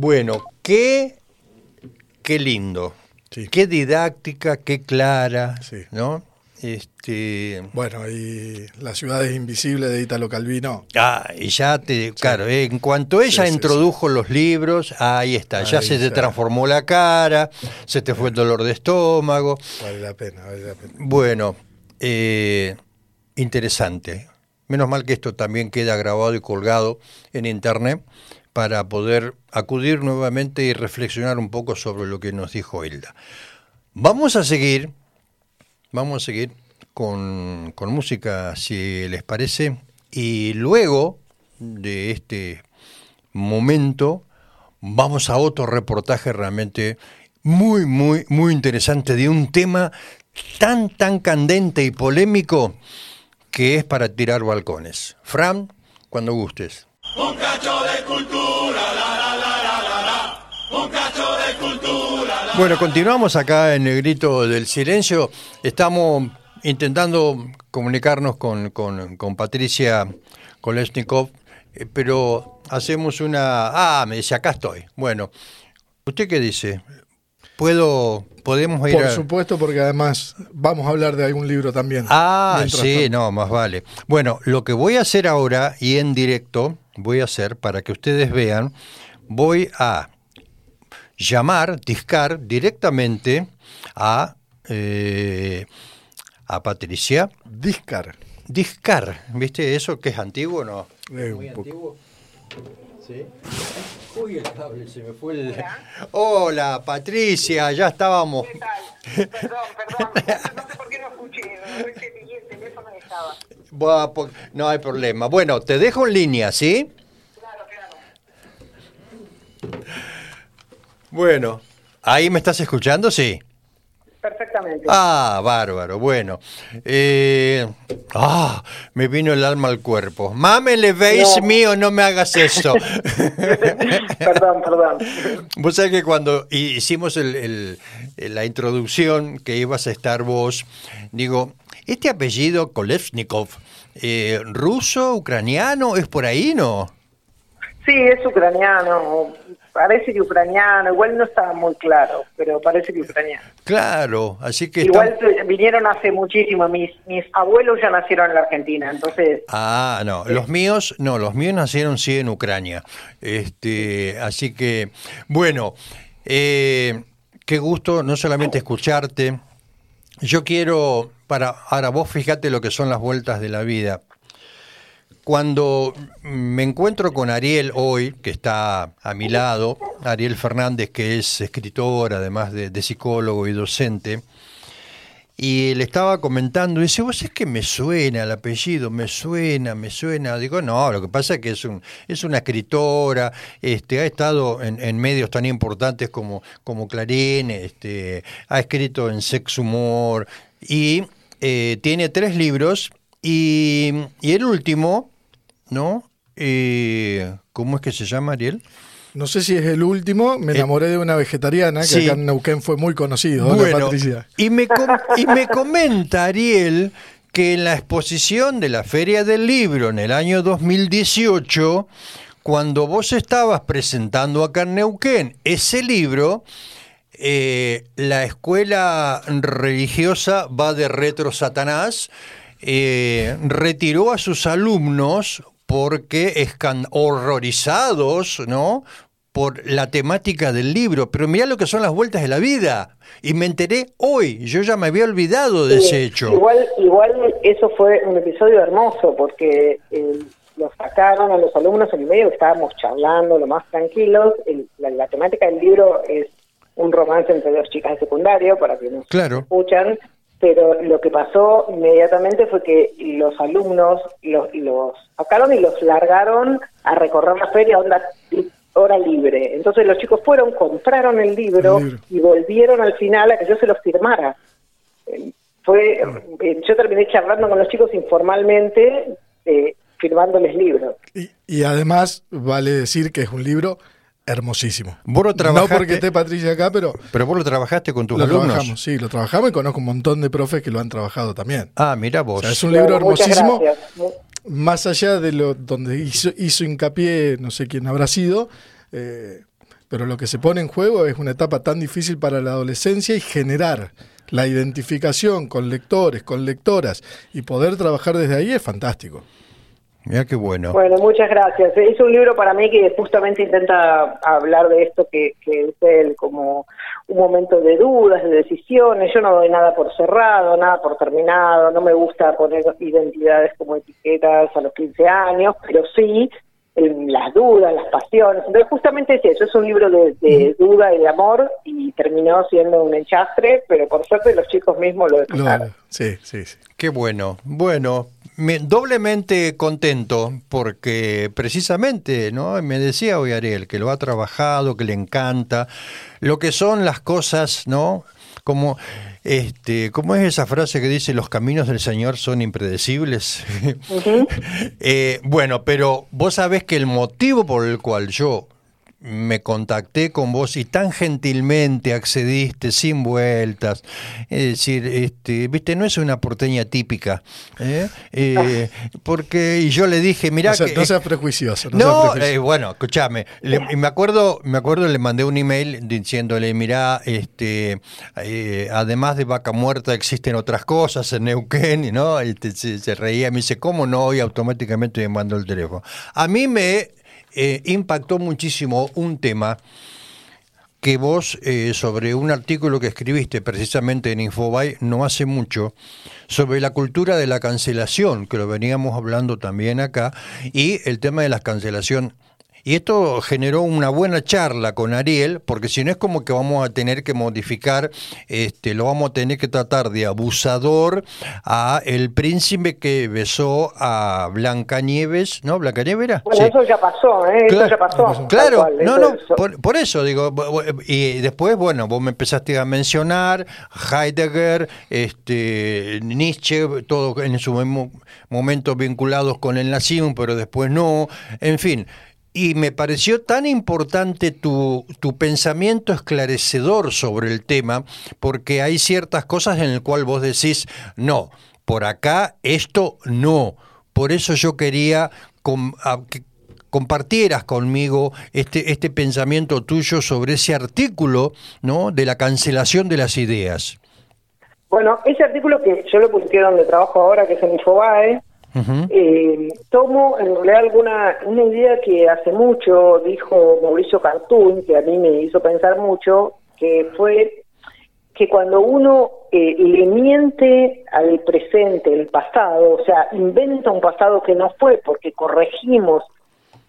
Bueno, qué, qué lindo. Qué didáctica, qué clara, ¿no? Este... Bueno, y Las ciudades invisibles de Italo Calvino. Ah, y ya te, claro, eh, en cuanto ella introdujo los libros, ahí está, ya se te transformó la cara, se te fue el dolor de estómago. Vale la pena, vale la pena. Bueno, eh, interesante. Menos mal que esto también queda grabado y colgado en internet para poder acudir nuevamente y reflexionar un poco sobre lo que nos dijo Hilda. Vamos a seguir Vamos a seguir con, música, si les parece. Y luego de este momento, vamos a otro reportaje realmente muy, muy, muy interesante de un tema tan, tan candente y polémico que es para tirar balcones. Fran, cuando gustes. Un cacho de cultura, la, la, la, un cacho de cultura. Bueno, continuamos acá en el grito del silencio. Estamos intentando comunicarnos con, con, Patricia Kolesnikov, eh, pero hacemos una... Ah, me dice, acá estoy. Bueno, ¿usted qué dice? ¿Puedo, podemos ir Por supuesto, porque además vamos a hablar de algún libro también. Ah, sí, no, más vale. Bueno, lo que voy a hacer ahora y en directo, voy a hacer para que ustedes vean, voy a llamar, discar directamente a, eh, a Patricia. Discar. Discar, ¿viste eso que es antiguo o no? Eh, Muy antiguo. ¿Sí? Uy, el cable se me fue el... Hola. Patricia, ya estábamos. ¿Qué tal? Perdón, perdón. No sé por qué no escuché, no el teléfono estaba. No hay problema. Bueno, te dejo en línea, ¿sí? Claro, claro. Bueno, ¿ahí me estás escuchando? Sí. Perfectamente. Ah, bárbaro, bueno. Eh, ah, me vino el alma al cuerpo. Mame, le veis mío, no me hagas esto. perdón, perdón. Vos sabés que cuando hicimos la introducción, que ibas a estar vos, digo, este apellido Kolevnikov, eh, ¿ruso, ucraniano, es por ahí, no? Sí, es ucraniano parece que ucraniano, igual no estaba muy claro, pero parece que ucraniano. Claro, así que... Igual vinieron hace muchísimo, mis, mis abuelos ya nacieron en la Argentina, entonces... Ah, no, los míos, no, los míos nacieron sí en Ucrania, este, así que, bueno, eh, qué gusto no solamente escucharte, yo quiero, para, ahora vos fíjate lo que son las vueltas de la vida, cuando me encuentro con Ariel hoy, que está a mi lado, Ariel Fernández, que es escritor, además de, psicólogo y docente, y le estaba comentando, dice, vos es que me suena el apellido, me suena, me suena. Digo, no, lo que pasa es que es, un, es una escritora, este, ha estado en, medios tan importantes como, como Clarín, este, ha escrito en Sex Humor, y eh, tiene tres libros, y el último, ¿no? Eh, ¿Cómo es que se llama, Ariel? No sé si es el último, me eh, enamoré de una vegetariana, que acá en Neuquén fue muy conocido, Patricia. Y me, y me comenta Ariel que en la exposición de la Feria del Libro en el año 2018, cuando vos estabas presentando acá en Neuquén ese libro, eh, la escuela religiosa va de retro Satanás, retiró a sus alumnos porque están horrorizados, ¿no? por la temática del libro, pero mira lo que son las vueltas de la vida. Y me enteré hoy, yo ya me había olvidado de ese hecho. Igual, igual eso fue un episodio hermoso, porque eh, lo sacaron a los alumnos en el medio, estábamos charlando lo más tranquilos. la, temática del libro es un romance entre dos chicas de secundario, para que nos escuchan pero lo que pasó inmediatamente fue que los alumnos los, los sacaron y los largaron a recorrer la feria onda hora libre. Entonces los chicos fueron, compraron el libro, y volvieron al final a que yo se los firmara. Eh, fue, eh, yo terminé charlando con los chicos informalmente, eh, firmándoles libros. Y, y además vale decir que es un libro hermosísimo. Vos lo No porque esté Patricia acá, pero pero vos lo trabajaste con tus lo alumnos. trabajamos, sí, lo trabajamos y conozco un montón de profes que lo han trabajado también. Ah, mira O vos. sea, es un libro Bueno, hermosísimo. más allá de lo donde hizo, hizo hincapié, no sé quién habrá sido, eh, pero lo que se pone en juego es una etapa tan difícil para la adolescencia y generar la identificación con lectores, con lectoras y poder trabajar desde ahí es fantástico. Mira qué bueno. Bueno, muchas gracias. Es un libro para mí que justamente intenta hablar de esto que, que es el, como un momento de dudas, de decisiones. Yo no doy nada por cerrado, nada por terminado. No me gusta poner identidades como etiquetas a los 15 años, pero sí el- las dudas, las pasiones. Entonces, justamente es eso. Es un libro de, de duda y de amor y terminó siendo un enchastre, pero por suerte los chicos mismos lo disfrutaron. sí, sí, sí. Qué bueno. Bueno, me- doblemente contento porque precisamente, ¿no? Me decía hoy Ariel que lo ha trabajado, que le encanta, lo que son las cosas, ¿no? Como este, ¿cómo es esa frase que dice los caminos del Señor son impredecibles? Eh, bueno, pero vos sabés que el motivo por el cual yo me contacté con vos y tan gentilmente accediste sin vueltas. Es decir, este, viste, no es una porteña típica. ¿eh? Eh, porque, y yo le dije, mirá no, sea- que. no seas prejuicioso. No, No, seas eh, prejuicioso. bueno, escúchame. me acuerdo, me acuerdo, le mandé un email diciéndole, mirá, este, eh, además de vaca muerta existen otras cosas en Neuquén, y ¿no? Este, se, se reía, me dice, ¿cómo no? Y automáticamente me mandó el teléfono. A mí me eh, impactó muchísimo un tema que vos, eh, sobre un artículo que escribiste precisamente en Infobay no hace mucho, sobre la cultura de la cancelación, que lo veníamos hablando también acá, y el tema de la cancelación. Y esto generó una buena charla con Ariel, porque si no es como que vamos a tener que modificar, este, lo vamos a tener que tratar de abusador a el príncipe que besó a Blancanieves, ¿no? ¿Blancanieves era? Bueno, Sí. eso ya pasó, ¿eh? Claro, eso ya pasó. Claro, cual, no, no, eso- por, por eso digo, y después, bueno, vos me empezaste a mencionar Heidegger, este, Nietzsche, todo en su mo- momento vinculados con el nazismo, pero después no, en fin. Y me pareció tan importante tu, tu pensamiento esclarecedor sobre el tema, porque hay ciertas cosas en las cuales vos decís, no, por acá esto no. Por eso yo quería que compartieras conmigo este, este pensamiento tuyo sobre ese artículo ¿no? de la cancelación de las ideas. Bueno, ese artículo que yo lo publiqué donde trabajo ahora, que es en Infobae, Eh, tomo en realidad alguna una idea que hace mucho dijo Mauricio Cartún, que a mí me hizo pensar mucho, que fue que cuando uno eh, le miente al presente, el pasado, o sea, inventa un pasado que no fue porque corregimos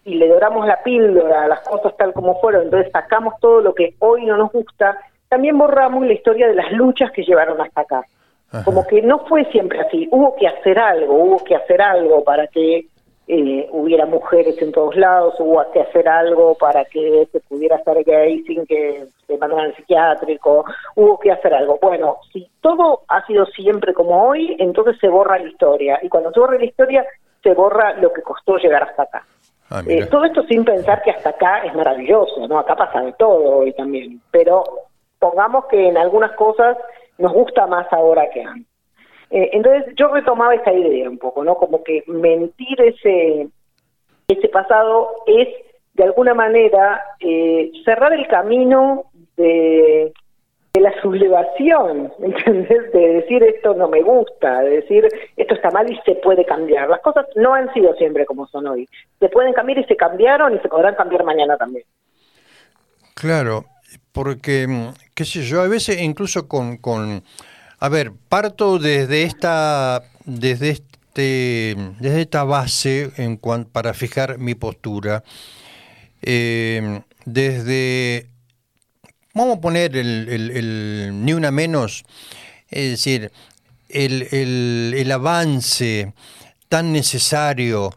y le doramos la píldora a las cosas tal como fueron, entonces sacamos todo lo que hoy no nos gusta, también borramos la historia de las luchas que llevaron hasta acá. Ajá. Como que no fue siempre así, hubo que hacer algo, hubo que hacer algo para que eh, hubiera mujeres en todos lados, hubo que hacer algo para que se pudiera estar gay sin que se mandaran al psiquiátrico, hubo que hacer algo. Bueno, si todo ha sido siempre como hoy, entonces se borra la historia, y cuando se borra la historia, se borra lo que costó llegar hasta acá. Ah, Eh, todo esto sin pensar que hasta acá es maravilloso, ¿no? Acá pasa de todo hoy también, pero pongamos que en algunas cosas nos gusta más ahora que antes. Eh, entonces yo retomaba esa idea un poco, ¿no? Como que mentir ese, ese pasado es de alguna manera eh, cerrar el camino de, de la sublevación, ¿entendés? De decir esto no me gusta, de decir esto está mal y se puede cambiar. Las cosas no han sido siempre como son hoy. Se pueden cambiar y se cambiaron y se podrán cambiar mañana también. Claro, porque, mm, qué sé yo, a veces incluso con, con a ver, parto desde esta, desde este, desde esta base en cuan- para fijar mi postura, eh, desde, vamos a poner el, ni una menos, es decir, el- el avance tan necesario,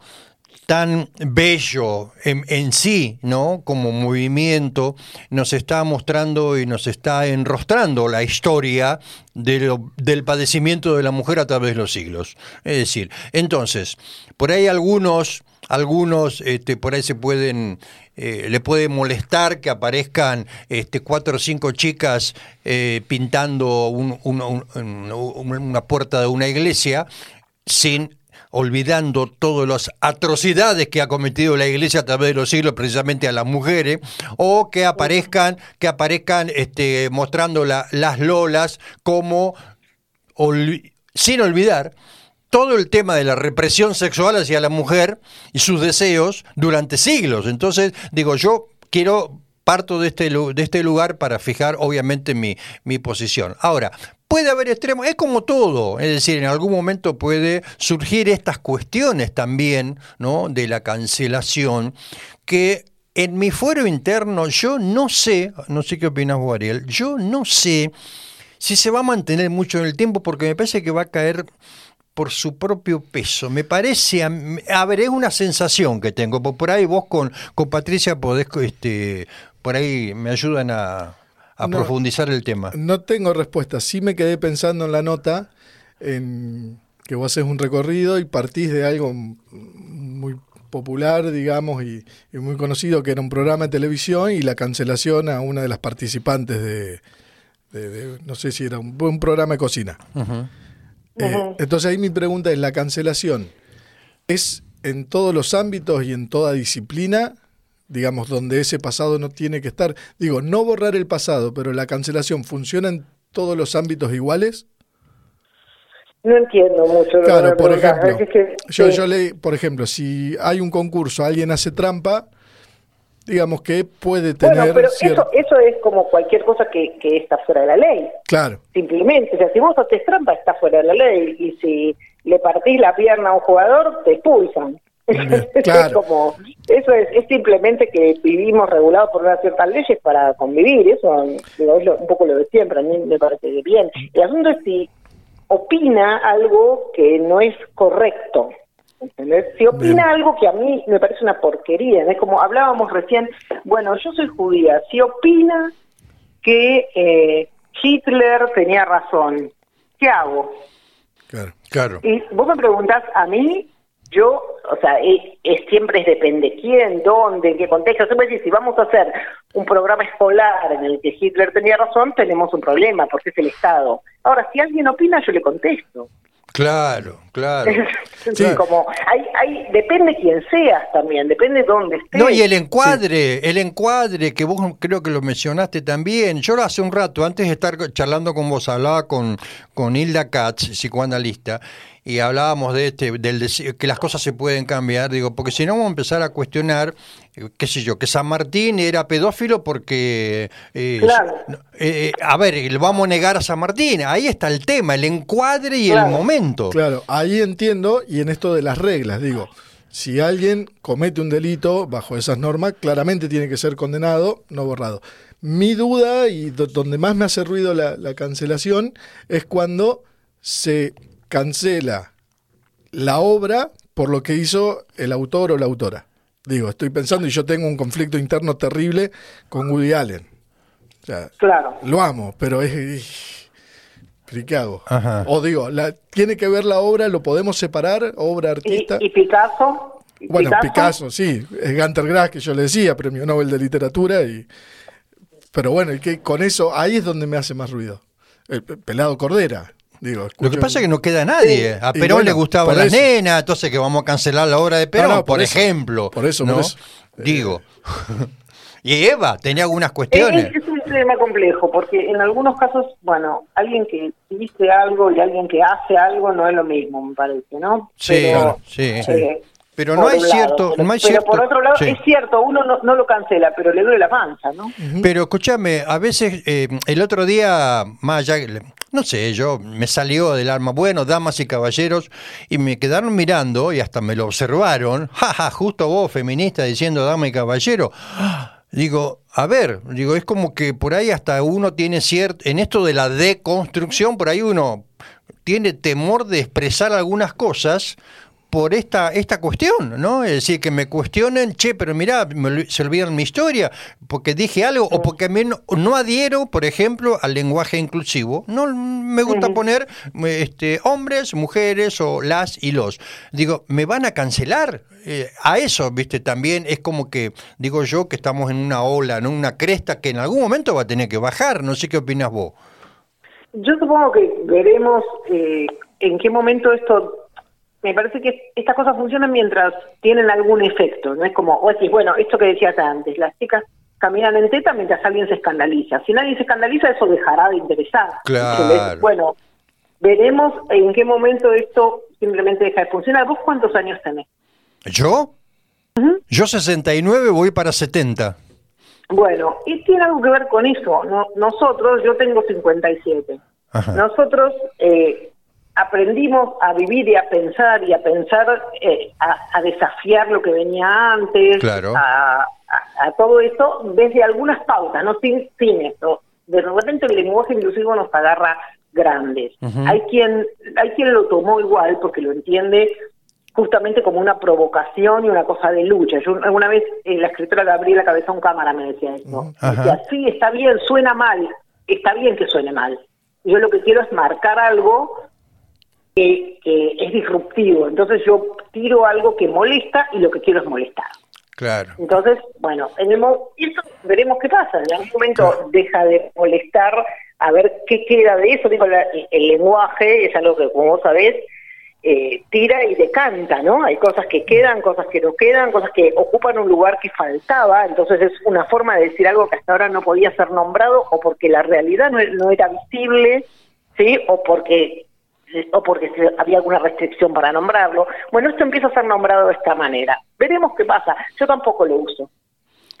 tan bello en, sí, ¿no? Como movimiento, nos está mostrando y nos está enrostrando la historia del padecimiento de la mujer a través de los siglos. Es decir, entonces, por ahí algunos, algunos, este, por ahí se pueden, eh, le puede molestar que aparezcan este, cuatro o cinco chicas eh, pintando un, un, un, una puerta de una iglesia sin olvidando todas las atrocidades que ha cometido la iglesia a través de los siglos precisamente a las mujeres, o que aparezcan, que aparezcan este, mostrando la, las lolas como, sin olvidar, todo el tema de la represión sexual hacia la mujer y sus deseos durante siglos. Entonces, digo, yo quiero parto de este, de este lugar para fijar obviamente mi, mi posición. Ahora, puede haber extremos, es como todo, es decir, en algún momento puede surgir estas cuestiones también, ¿no? De la cancelación, que en mi fuero interno yo no sé, no sé qué opinas vos, Ariel, yo no sé si se va a mantener mucho en el tiempo porque me parece que va a caer por su propio peso. Me parece, a, ver, es una sensación que tengo, por ahí vos con, con Patricia podés, este, por ahí me ayudan a, a profundizar el tema. No tengo respuesta. Sí me quedé pensando en la nota, en que vos haces un recorrido y partís de algo muy popular, digamos, y, muy conocido, que era un programa de televisión y la cancelación a una de las participantes de, no sé si era un, un programa de cocina. Eh, entonces ahí mi pregunta es, ¿la cancelación es en todos los ámbitos y en toda disciplina digamos, donde ese pasado no tiene que estar. Digo, no borrar el pasado, pero la cancelación funciona en todos los ámbitos iguales. No entiendo mucho. Claro, por ejemplo, yo, yo leí, por ejemplo, si hay un concurso, alguien hace trampa, digamos que puede tener... Bueno, pero eso, eso es como cualquier cosa que, que está fuera de la ley. Claro. Simplemente, o sea, si vos haces trampa, está fuera de la ley, y si le partís la pierna a un jugador, te expulsan. Claro. como, eso es, simplemente que vivimos regulados por unas ciertas leyes para convivir, eso digo, es un poco lo de siempre, a mí me parece bien. El asunto es si opina algo que no es correcto. ¿entendés? Si opina algo que a mí me parece una porquería, es como hablábamos recién, bueno, yo soy judía, si opina que eh, Hitler tenía razón, ¿qué hago? Claro, claro. Y vos me preguntás a mí, yo, o sea, es, siempre es depende quién, dónde, en qué contexto. Siempre decir, si vamos a hacer un programa escolar en el que Hitler tenía razón, tenemos un problema, porque es el Estado. Ahora, si alguien opina, yo le contesto. Claro, claro. sí. Como hay, hay, depende quién seas también, depende dónde estés. No, y el encuadre, el encuadre que vos creo que lo mencionaste también. Yo hace un rato, antes de estar charlando con vos, hablaba con, con Hilda Katz, psicoanalista, y hablábamos de este, del que las cosas se pueden cambiar, digo, porque si no vamos a empezar a cuestionar, eh, qué sé yo, que San Martín era pedófilo porque, eh, eh, a ver, le vamos a negar a San Martín, ahí está el tema, el encuadre y el momento. Claro, ahí entiendo, y en esto de las reglas, digo, si alguien comete un delito bajo esas normas, claramente tiene que ser condenado, no borrado. Mi duda, y donde más me hace ruido la, la cancelación, es cuando se cancela la obra por lo que hizo el autor o la autora. Digo, estoy pensando y yo tengo un conflicto interno terrible con Woody Allen. claro. Lo amo, pero es... ¿Qué hago? O digo, la, tiene que ver la obra, lo podemos separar, obra, artista. ¿Y, Picasso? bueno, Picasso? sí, es Gunter Grass que yo le decía, premio Nobel de Literatura. y Pero bueno, y que con eso, ahí es donde me hace más ruido. El pelado Cordera, lo que pasa es que no queda nadie. A Perón le gustaba la nena, entonces que vamos a cancelar la obra de Perón, por, ejemplo. Por eso, por eso. Digo. y Eva tenía algunas cuestiones. Es, un tema complejo, porque en algunos casos, bueno, alguien que dice algo y alguien que hace algo no es lo mismo, me parece, ¿no? Sí, pero, sí. Eh, pero no hay cierto, no hay pero por otro lado es cierto, uno no, lo cancela, pero le duele la panza, ¿no? Pero escúchame, a veces eh, el otro día, más allá, no sé, yo me salió del alma, bueno, damas y caballeros, y me quedaron mirando y hasta me lo observaron, jaja, justo vos, feminista, diciendo dama y caballero. Digo, a ver, digo, es como que por ahí hasta uno tiene cierto, en esto de la deconstrucción, por ahí uno tiene temor de expresar algunas cosas por esta, esta cuestión, ¿no? Es decir, que me cuestionen, che, pero mirá, me se olvidan mi historia, porque dije algo, o porque a mí no, no adhiero, por ejemplo, al lenguaje inclusivo. No me gusta poner este, hombres, mujeres, o las y los. Digo, ¿me van a cancelar? Eh, a eso, viste, también es como que, digo yo, que estamos en una ola, en una cresta que en algún momento va a tener que bajar. No sé qué opinas vos. Yo supongo que veremos eh, en qué momento esto. Me parece que estas cosas funcionan mientras tienen algún efecto. No es como, o decís, bueno, esto que decías antes, las chicas caminan en teta mientras alguien se escandaliza. Si nadie se escandaliza, eso dejará de interesar. Claro. Entonces, Bueno, veremos en qué momento esto simplemente deja de funcionar. ¿Vos cuántos años tenés? ¿Yo? Yo 69 voy para 70. Bueno, y tiene algo que ver con eso. No- nosotros, yo tengo 57. Ajá. Nosotros eh, aprendimos a vivir y a pensar y a pensar, eh, a, a desafiar lo que venía antes, Claro. a, a- a todo esto desde algunas pautas, no sin, sin esto. De repente el lenguaje inclusivo nos agarra grandes. Hay quien hay quien lo tomó igual porque lo entiende justamente como una provocación y una cosa de lucha. Yo alguna vez eh, la escritora Gabriela Cabezón Cámara me decía eso. Ajá. Decía, sí, está bien, suena mal, está bien que suene mal. Yo lo que quiero es marcar algo que, que es disruptivo. Entonces yo tiro algo que molesta y lo que quiero es molestar. Claro. Entonces, bueno, en el veremos qué pasa. En algún momento deja de molestar, a ver qué queda de eso. Digo, la- el lenguaje es algo que, como vos sabés, eh, tira y decanta, ¿no? Hay cosas que quedan, cosas que no quedan, cosas que ocupan un lugar que faltaba. Entonces es una forma de decir algo que hasta ahora no podía ser nombrado o porque la realidad no, no era visible, ¿sí? O porque o porque había alguna restricción para nombrarlo. Bueno, esto empieza a ser nombrado de esta manera. Veremos qué pasa. Yo tampoco lo uso.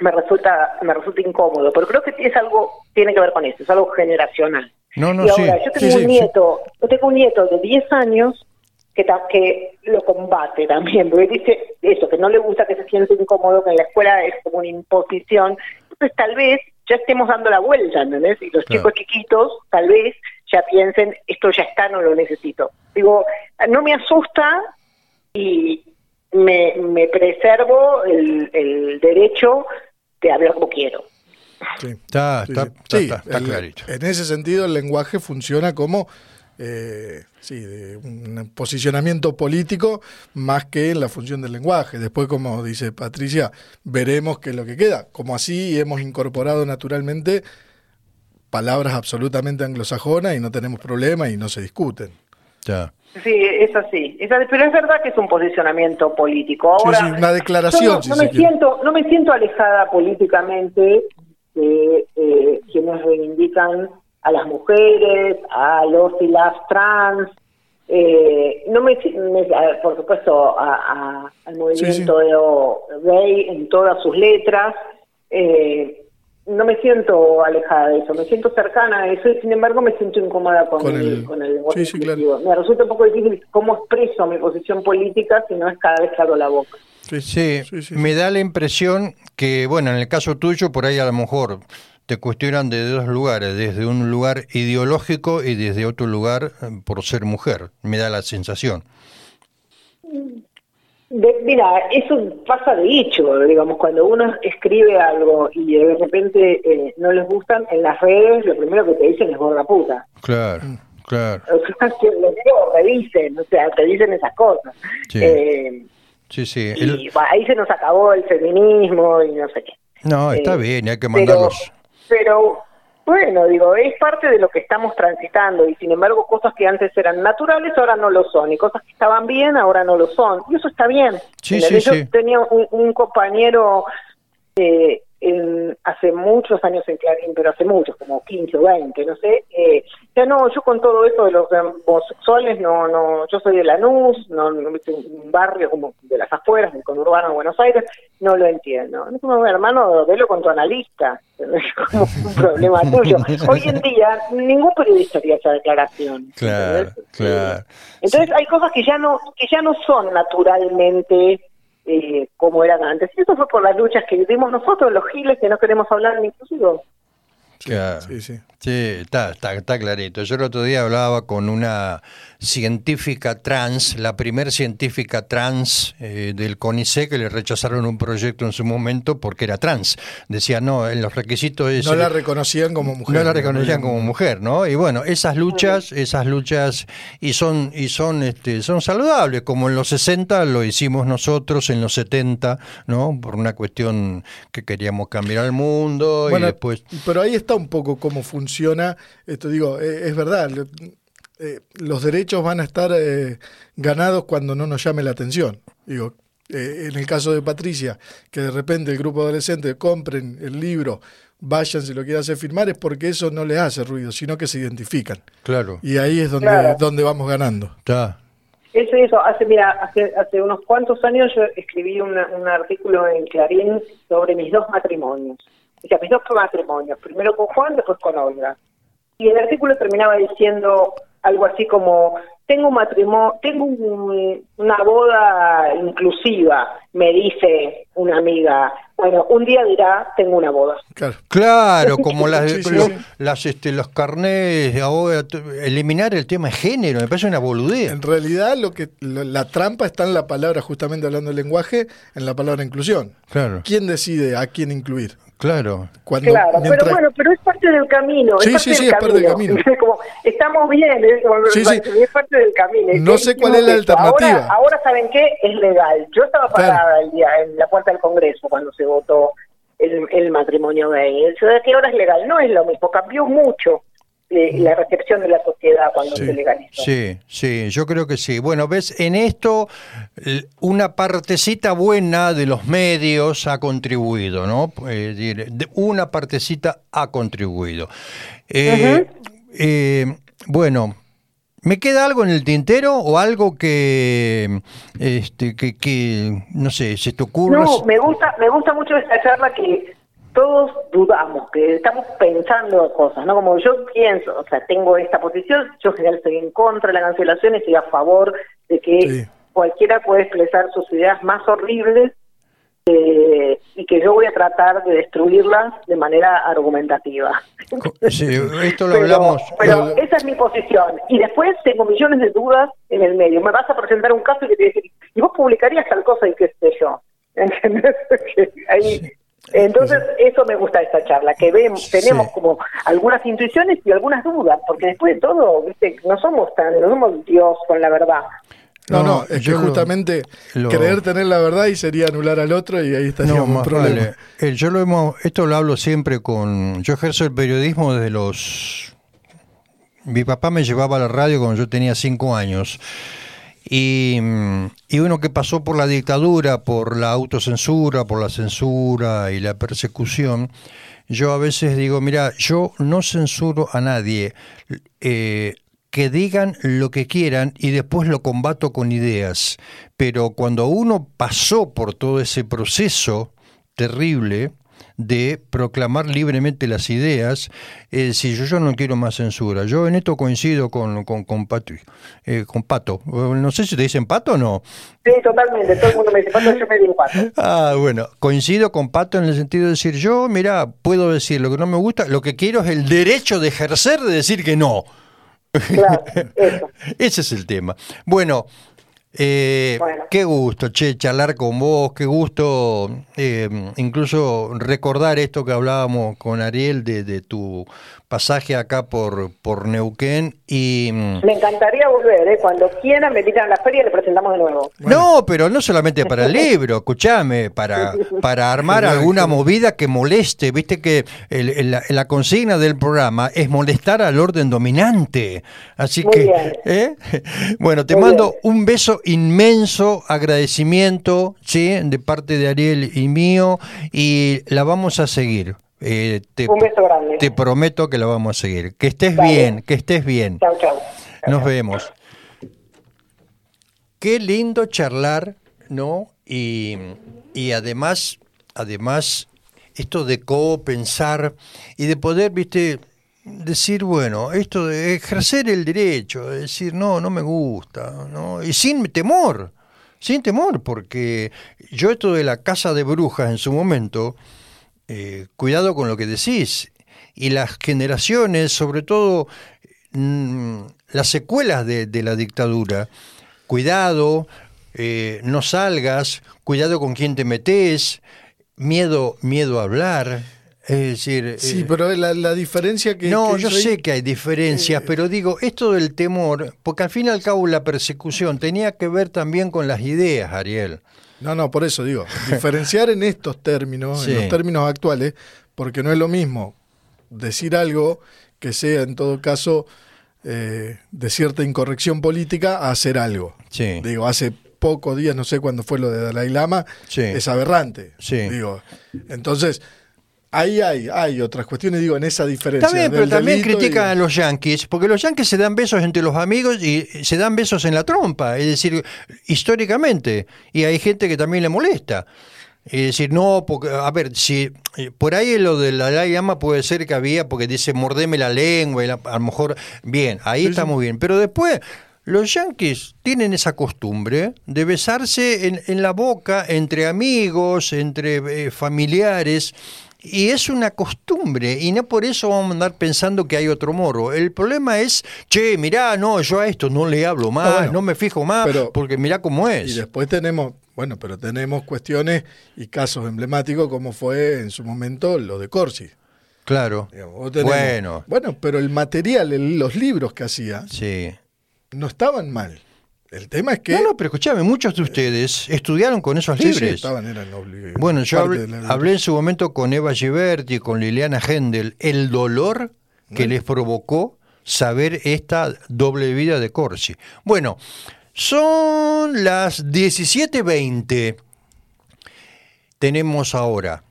Me resulta me resulta incómodo, pero creo que es algo tiene que ver con eso, es algo generacional. No, no, y sí. ahora, yo tengo Sí, un sí, sí. nieto, yo tengo un nieto de 10 años que, que lo combate también, porque dice eso, que no le gusta que se siente incómodo, que en la escuela es como una imposición. Entonces tal vez ya estemos dando la vuelta, ¿entendés? Y los Claro. chicos chiquitos tal vez ya piensen, esto ya está, no lo necesito. Digo, no me asusta y me, me preservo el, el derecho de hablar como quiero. Sí. Está, Sí, está, sí. está- Sí, está- está el- clarito. En ese sentido, el lenguaje funciona como eh, sí, de un posicionamiento político más que en la función del lenguaje. Después, como dice Patricia, veremos qué es lo que queda. Como así hemos incorporado naturalmente palabras absolutamente anglosajonas y no tenemos problema y no se discuten. Ya. Sí, es así. Es pero es verdad que es un posicionamiento político. Sí, Ahora, sí, una declaración, no, si no se me siento, no me siento alejada políticamente de eh, quienes reivindican a las mujeres, a los y las trans. Eh, no me, por supuesto, a- a- al movimiento de- gay en todas sus letras. Eh, no me siento alejada de eso, me siento cercana a eso y sin embargo me siento incómoda con, Con el, el- con el lenguaje sí, sí, claro. Me resulta un poco difícil cómo expreso mi posición política si no es cada vez que abro la boca. Sí, Sí, sí, sí, me da la impresión que, bueno, en el caso tuyo, por ahí a lo mejor te cuestionan de dos lugares, desde un lugar ideológico y desde otro lugar eh, por ser mujer, me da la sensación. De- mira, eso pasa de hecho, digamos, cuando uno escribe algo y de repente eh, no les gustan, en las redes lo primero que te dicen es gorda puta. Claro, claro, O sea, que les digo, revisen, o sea, te dicen esas cosas. Sí. Eh, sí, sí. y El- ahí se nos acabó el feminismo y no sé qué. no, está Eh, bien, hay que pero- mandarlos. Pero, bueno, digo, es parte de lo que estamos transitando y sin embargo cosas que antes eran naturales ahora no lo son y cosas que estaban bien ahora no lo son y eso está bien. Sí, sí, Yo sí. tenía un, un compañero eh, en- hace muchos años en Clarín, pero hace muchos, como 15 o 20, no sé. Eh, ya no, yo con todo esto de los homosexuales, no, no, yo soy de Lanús, no, no un barrio como de las afueras, del conurbano de Buenos Aires, no lo entiendo. Como, hermano, velo con tu analista, es como un problema tuyo. Hoy en día, ningún periodista haría esa declaración. Claro, ¿entendés? claro. Entonces hay cosas que ya no que ya no son naturalmente eh, como eran antes. Y eso fue por las luchas que dimos nosotros, los giles, que no queremos hablar ni inclusivo. Claro. Sí, sí. Sí, está, está, está clarito. Yo el otro día hablaba con una científica trans, la primer científica trans eh, del CONICET que le rechazaron un proyecto en su momento porque era trans. Decía, no, en los requisitos es... No la reconocían como mujer. no la reconocían como mujer, ¿no? Y bueno, esas luchas, esas luchas y son y son este son saludables, como en los 60 lo hicimos nosotros, en los 70, ¿no? Por una cuestión que queríamos cambiar al mundo Bueno, y después pero ahí está un poco cómo funciona. Esto digo, eh, es verdad. Eh, los derechos van a estar eh, ganados cuando no nos llame la atención. Digo, eh, en el caso de Patricia, que de repente el grupo adolescente compren el libro, vayan si lo quieren hacer firmar, es porque eso no les hace ruido, sino que se identifican. claro, Y ahí es donde, Claro. donde vamos ganando. está. Eso, eso. Hace, mira, hace, hace unos cuantos años yo escribí una- un artículo en Clarín sobre mis dos matrimonios. O sea, mis dos matrimonios. Primero con Juan, después con Olga. Y el artículo terminaba diciendo algo así como, tengo un matrimonio, tengo un- una boda inclusiva, me dice una amiga. Bueno, un día dirá, tengo una boda. Claro. Claro, como las, Sí, sí, los, sí. las, este, los carnés ahora, eliminar el tema de género, me parece una boludez. En realidad, lo que lo- la trampa está en la palabra, justamente hablando del lenguaje, en la palabra inclusión. Claro, ¿Quién decide a quién incluir? Claro. Cuando, Claro, pero mientras- bueno, pero es parte del camino. Sí, es parte sí, del sí, es parte del camino. Como, estamos bien, como- Sí, sí. es parte del camino. No sé cuál es la esto. alternativa. Ahora, ahora, ¿saben qué? Es legal. Yo estaba Claro. parada el día en la puerta del Congreso cuando se votó el, el matrimonio gay. Eso de que ahora es legal. No es lo mismo, cambió mucho eh, la recepción de la sociedad cuando Sí. se legalizó. Sí, sí, yo creo que sí. Bueno, ves, en esto una partecita buena de los medios ha contribuido, ¿no? Eh, una partecita ha contribuido. Eh, eh, bueno, ¿me queda algo en el tintero o algo que, este, que, que no sé, se te ocurra? No, me gusta, me gusta mucho esta charla que todos dudamos, que estamos pensando cosas, ¿no? Como yo pienso, o sea, tengo esta posición, yo en general estoy en contra de la cancelación y estoy a favor de que Sí. cualquiera puede expresar sus ideas más horribles eh, y que yo voy a tratar de destruirlas de manera argumentativa. Sí, esto lo Pero- hablamos. Pero lo- esa es mi posición. Y después tengo millones de dudas en el medio. Me vas a presentar un caso y te voy a decir, y vos publicarías tal cosa y qué sé yo. ¿Entendés? Que ahí- Entonces, eso me gusta de esta charla, que vemos, tenemos Sí. como algunas intuiciones y algunas dudas, porque después de todo, viste, no somos tan, no somos Dios con la verdad. No, no, es que justamente lo- creer tener la verdad y sería anular al otro y ahí estaría No, un más problema. vale. Eh, yo lo hemos, esto lo hablo siempre con. Yo ejerzo el periodismo desde los. Mi papá me llevaba a la radio cuando yo tenía cinco años. Y, y uno que pasó por la dictadura, por la autocensura, por la censura y la persecución, yo a veces digo, mira, yo no censuro a nadie, eh, que digan lo que quieran y después lo combato con ideas, pero cuando uno pasó por todo ese proceso terrible, de proclamar libremente las ideas, es decir, yo, yo no quiero más censura. Yo en esto coincido con, con, con Pato. eh, con Pato. No sé si te dicen Pato o no. Sí, totalmente. Todo el mundo me dice, Pato, yo me digo Pato. Ah, bueno, coincido con Pato en el sentido de decir, yo, mira, puedo decir lo que no me gusta, lo que quiero es el derecho de ejercer de decir que no. Claro, eso. Ese es el tema. Bueno, eh, Bueno. qué gusto, che, charlar con vos, qué gusto eh, incluso recordar esto que hablábamos con Ariel de, de tu pasaje acá por, por Neuquén y... mm, Me encantaría volver, ¿eh? Cuando quieran, me invitan a la feria y le presentamos de nuevo. No, pero no solamente para el libro, escúchame, para, para armar alguna movida que moleste. Viste que el- el- la, la consigna del programa es molestar al orden dominante. Así Muy que, bien. ¿eh? bueno, te Muy mando bien. un beso inmenso, agradecimiento, ¿sí? De parte de Ariel y mío, y la vamos a seguir. Eh, te, Un beso grande. te prometo que la vamos a seguir. Que estés Dale. bien, que estés bien. Chau, chau. Nos vemos. Qué lindo charlar, ¿no? Y, y además, además, esto de co-pensar y de poder, viste, decir, bueno, esto de ejercer el derecho, de decir, no, no me gusta, ¿no? Y sin temor, sin temor, porque yo esto de la casa de brujas en su momento, eh, cuidado con lo que decís. y las generaciones, sobre todo mm, las secuelas de, la dictadura. Cuidado, eh, no salgas, cuidado con quién te metes, miedo, miedo a hablar. Es decir, Sí, eh, pero la, la diferencia que... no, que yo sé que hay diferencias, eh, pero digo, esto del temor, porque al fin y al cabo la persecución tenía que ver también con las ideas, Ariel. No, no, por eso digo, diferenciar en estos términos, Sí. en los términos actuales, porque no es lo mismo decir algo que sea en todo caso eh, de cierta incorrección política a hacer algo. Sí. Digo, hace pocos días, no sé cuándo fue lo de Dalai Lama, Sí. es aberrante. Sí. Digo, entonces, ahí hay, hay otras cuestiones, digo, en esa diferencia. Está bien, pero también y- critican a los yanquis, porque los yanquis se dan besos entre los amigos y se dan besos en la trompa, es decir, históricamente, y hay gente que también le molesta. Es decir, no, porque, a ver, si eh, por ahí lo de la Dalai Lama puede ser que había, porque dice mordeme la lengua, y la- a lo mejor, bien, ahí está muy bien, pero después los yanquis tienen esa costumbre de besarse en, en la boca entre amigos, entre eh, familiares, y es una costumbre, y no por eso vamos a andar pensando que hay otro moro. El problema es, che, mirá, no, yo a esto no le hablo más, No, bueno, no me fijo más, pero- porque mirá cómo Y es. después tenemos, bueno, pero tenemos cuestiones y casos emblemáticos como fue en su momento lo de Corsi. Claro. digamos. Vos tenemos- Bueno, Bueno, pero el material, el- los libros que hacía, sí. no estaban mal. El tema es que... No, no, pero escúchame, muchos de ustedes estudiaron con esos Sí, sí, libros. estaban, eran obli- Bueno, yo hablé en su momento con Eva Giberti, con Liliana Hendel, el dolor que les provocó saber esta doble vida de Corsi. Bueno, son las 17.20. Tenemos ahora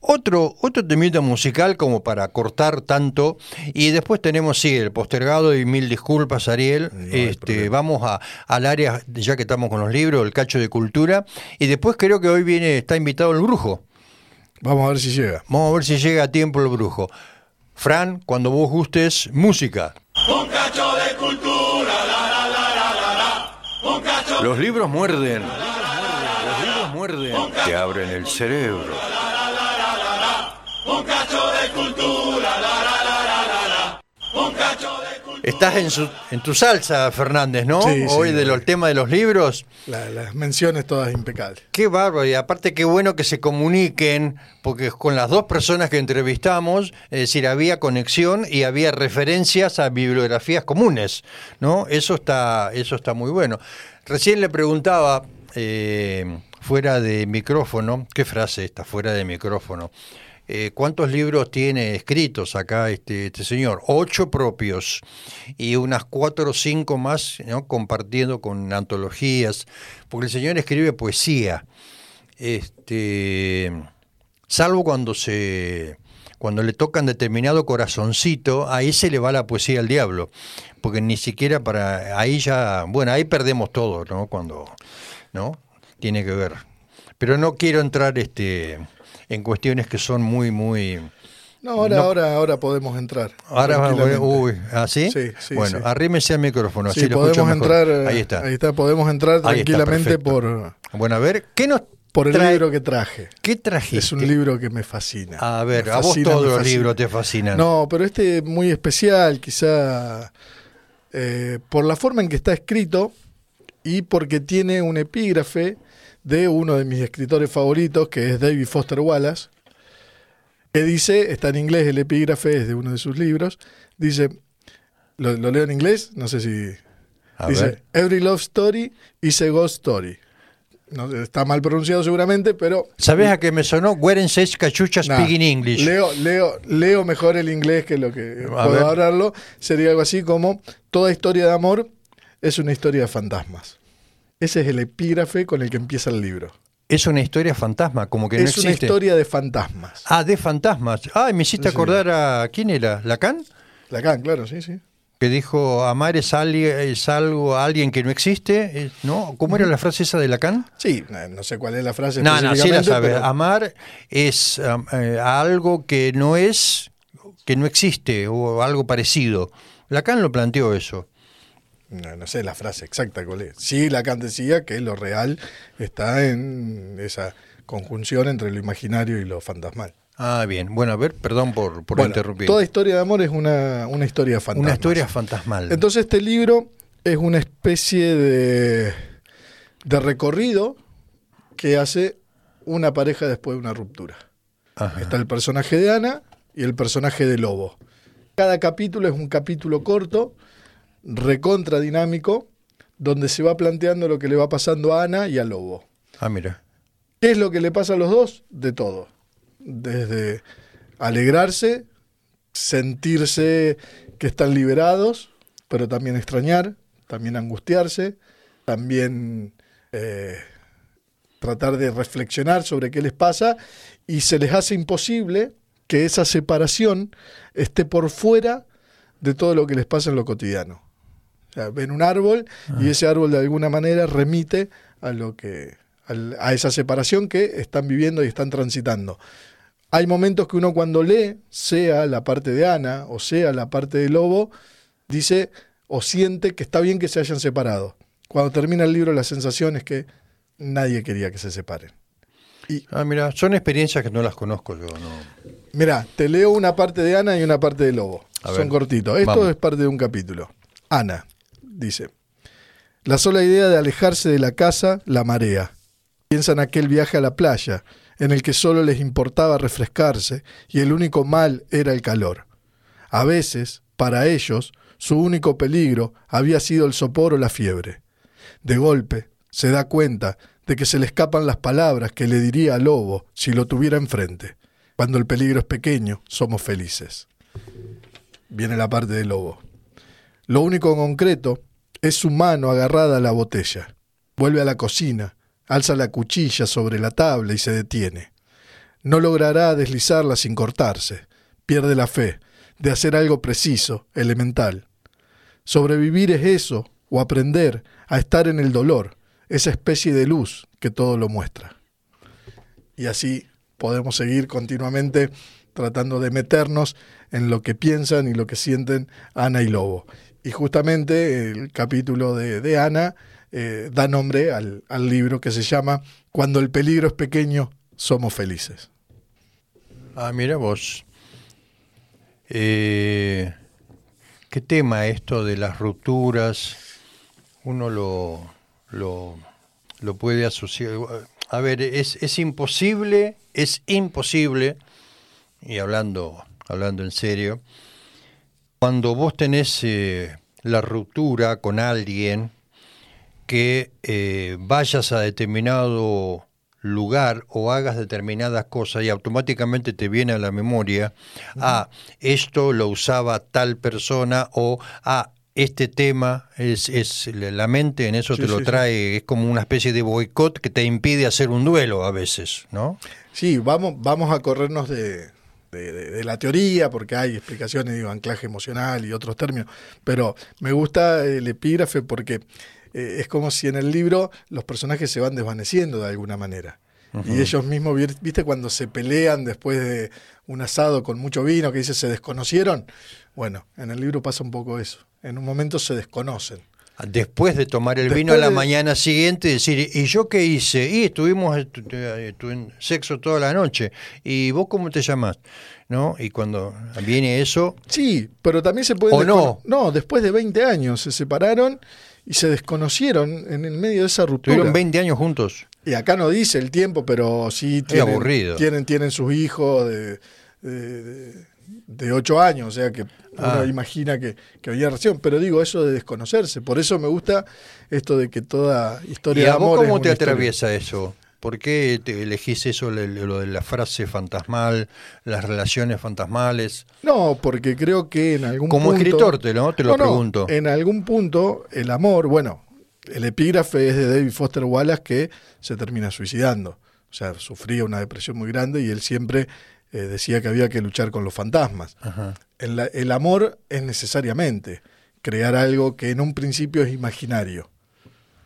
otro, otro temita musical como para cortar tanto. Y después tenemos, sí, el postergado y mil disculpas, Ariel. No este, vamos a, al área, ya que estamos con los libros, el cacho de cultura. Y después creo que hoy viene, está invitado el brujo. Vamos a ver si llega. Vamos a ver si llega a tiempo el brujo. Fran, cuando vos gustes, música. Un cacho de cultura, la la la la la la. Un cacho Los libros muerden. Los libros muerden. Te abren el cerebro. Un cacho de cultura, la la la la la la. Un cacho de cultura. Estás en, su, en tu salsa, Fernández, ¿no? Sí, sí, Hoy de sí. los temas de los libros. La- las menciones todas impecables. Qué bárbaro, y aparte qué bueno que se comuniquen, porque con las dos personas que entrevistamos, es decir, había conexión y había referencias a bibliografías comunes, ¿no? Eso está, eso está muy bueno. Recién le preguntaba, eh, fuera de micrófono, qué frase esta, fuera de micrófono, eh, ¿cuántos libros tiene escritos acá este, este señor? Ocho propios y unas cuatro o cinco más, ¿no? compartiendo con antologías, porque el señor escribe poesía este salvo cuando se cuando le tocan determinado corazoncito, ahí se le va la poesía al diablo, porque ni siquiera para ahí ya, bueno, ahí perdemos todo, ¿no? Cuando ¿no? Tiene que ver. Pero no quiero entrar este en cuestiones que son muy muy No, ahora, No. ahora, ahora podemos entrar. Ahora uy, ¿así? Sí, sí, bueno, sí. arrímese al micrófono, así Sí, lo escucho podemos mejor. entrar. eh, Ahí está. Ahí está, podemos entrar está, tranquilamente por, Bueno, a ver, ¿qué nos por el trae? libro que traje. ¿Qué trajiste? Es un libro que me fascina. A ver, Me a vos fascina, todos los fascina. libros te fascinan. No, pero este muy especial, quizá eh, por la forma en que está escrito y porque tiene un epígrafe de uno de mis escritores favoritos, que es David Foster Wallace, que dice, está en inglés el epígrafe, es de uno de sus libros, dice, lo, lo leo en inglés, no sé si... A dice, ver. Every love story is a ghost story. No, está mal pronunciado seguramente, pero ¿Sabés a qué me sonó? Weren says cachucha Nah, speaking English. Leo, leo, leo mejor el inglés que lo que A puedo ver. hablarlo. Sería algo así como: toda historia de amor es una historia de fantasmas. Ese es el epígrafe con el que empieza el libro. Es una historia fantasma, como que no es una existe. historia de fantasmas. Ah, de fantasmas. Ah, me hiciste Sí. acordar a. ¿Quién era? ¿Lacan? Lacan, claro, sí, sí. Que dijo: Amar es, es algo, alguien que no existe. ¿No? ¿Cómo era la frase esa de Lacan? Sí, no, sé cuál es la frase. No, no, sí la sabes. pero- Amar es eh, algo que no es, que no existe, o algo parecido. Lacan lo planteó eso. No, no sé la frase exacta cuál es. Sí, Lacan decía que lo real está en esa conjunción entre lo imaginario y lo fantasmal. Ah, bien. Bueno, a ver, perdón por, por Bueno, interrumpir. Toda historia de amor es una, una historia fantástica. Una historia fantasmal. Entonces este libro es una especie de, de recorrido que hace una pareja después de una ruptura. Ajá. Está el personaje de Ana y el personaje de Lobo. Cada capítulo es un capítulo corto, recontra dinámico, donde se va planteando lo que le va pasando a Ana y a Lobo. Ah, mira. ¿Qué es lo que le pasa a los dos? De todo. Desde alegrarse, sentirse que están liberados, pero también extrañar, también angustiarse, también eh, tratar de reflexionar sobre qué les pasa y se les hace imposible que esa separación esté por fuera de todo lo que les pasa en lo cotidiano. O sea, ven un árbol y ese árbol de alguna manera remite a lo que a esa separación que están viviendo y están transitando. Hay momentos que uno cuando lee, sea la parte de Ana o sea la parte de Lobo, dice o siente que está bien que se hayan separado. Cuando termina el libro la sensación es que nadie quería que se separen. Ah, mira, son experiencias que no las conozco yo. No. Mira, te leo una parte de Ana y una parte de Lobo. A Son ver, cortitos. Esto vamos. es parte de un capítulo. Ana dice: La sola idea de alejarse de la casa la marea. Piensa en aquel viaje a la playa, en el que solo les importaba refrescarse y el único mal era el calor. A veces, para ellos, su único peligro había sido el sopor o la fiebre. De golpe, se da cuenta de que se le escapan las palabras que le diría al lobo si lo tuviera enfrente. Cuando el peligro es pequeño, somos felices. Viene la parte del lobo. Lo único concreto es su mano agarrada a la botella. Vuelve a la cocina, alza la cuchilla sobre la tabla y se detiene. No logrará deslizarla sin cortarse. Pierde la fe de hacer algo preciso, elemental. Sobrevivir es eso, o aprender a estar en el dolor, esa especie de luz que todo lo muestra. Y así podemos seguir continuamente tratando de meternos en lo que piensan y lo que sienten Ana y Lobo. Y justamente el capítulo de, de Ana eh, da nombre al, al libro que se llama Cuando el peligro es pequeño, somos felices. Ah, mira vos. Eh, ¿Qué tema esto de las rupturas? Uno lo, lo, lo puede asociar. A ver, es, es imposible, es imposible, y hablando, hablando en serio, cuando vos tenés eh, la ruptura con alguien, que eh, vayas a determinado lugar o hagas determinadas cosas y automáticamente te viene a la memoria, ah, esto lo usaba tal persona o, ah, este tema es, es la mente en eso Sí, te lo sí, sí. trae, es como una especie de boicot que te impide hacer un duelo a veces, ¿no? Sí, vamos, vamos a corrernos de, de- de- de la teoría, porque hay explicaciones, digo, anclaje emocional y otros términos, pero me gusta el epígrafe porque eh, es como si en el libro los personajes se van desvaneciendo de alguna manera. Y ellos mismos, vi- viste, cuando se pelean después de un asado con mucho vino, que dice se desconocieron. Bueno, en el libro pasa un poco eso. En un momento se desconocen. Después de tomar el Después vino a la de- mañana siguiente, decir, ¿y yo qué hice? Y estuvimos estu- eh, estu- en sexo toda la noche. ¿Y vos cómo te llamás? ¿No? Y cuando viene eso, Sí, pero también se puede... ¿O no? No, después de 20 años se separaron y se desconocieron en el medio de esa ruptura. tuvieron 20 años juntos. Y acá no dice el tiempo, pero sí tienen, aburrido. tienen, tienen sus hijos de, de, de- de ocho años, o sea que Ah. uno imagina que, que había relación. Pero digo, eso de desconocerse. Por eso me gusta esto de que toda historia ¿Y de amor vos cómo te historia. atraviesa eso? ¿Por qué te elegís eso, lo de la frase fantasmal, las relaciones fantasmales? No, porque creo que en algún Como punto... escritor te lo, te lo No, no, pregunto. en algún punto, el amor, bueno, el epígrafe es de David Foster Wallace que se termina suicidando. O sea, sufría una depresión muy grande y él siempre eh, decía que había que luchar con los fantasmas. El, el amor es necesariamente crear algo que en un principio es imaginario.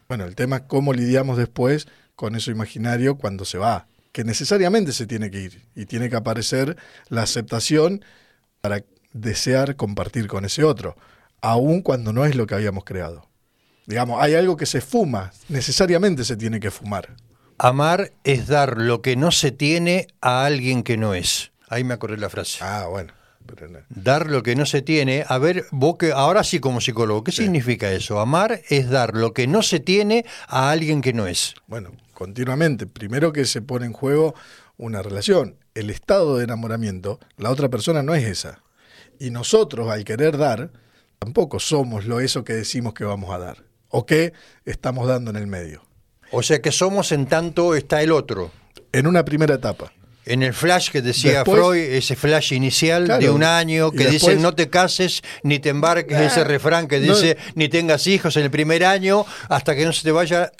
Bueno, el tema es cómo lidiamos después con eso imaginario cuando se va, que necesariamente se tiene que ir y tiene que aparecer la aceptación para desear compartir con ese otro, aun cuando no es lo que habíamos creado. Digamos, hay algo que se fuma, necesariamente se tiene que fumar. Amar es dar lo que no se tiene a alguien que no es. Ahí me acordé la frase. Ah, bueno. pero no. Dar lo que no se tiene. A ver, vos que ahora sí como psicólogo, ¿qué significa eso? Amar es dar lo que no se tiene a alguien que no es. Bueno, continuamente. Primero que se pone en juego una relación. El estado de enamoramiento, la otra persona no es esa. Y nosotros, al querer dar, tampoco somos lo eso que decimos que vamos a dar. O que estamos dando en el medio. O sea que somos en tanto está el otro. En una primera etapa. En el flash que decía Después- Freud, ese flash inicial Claro. de un año que dice no te cases ni te embarques, Ah, ese refrán que no- dice ni tengas hijos en el primer año hasta que no se te vaya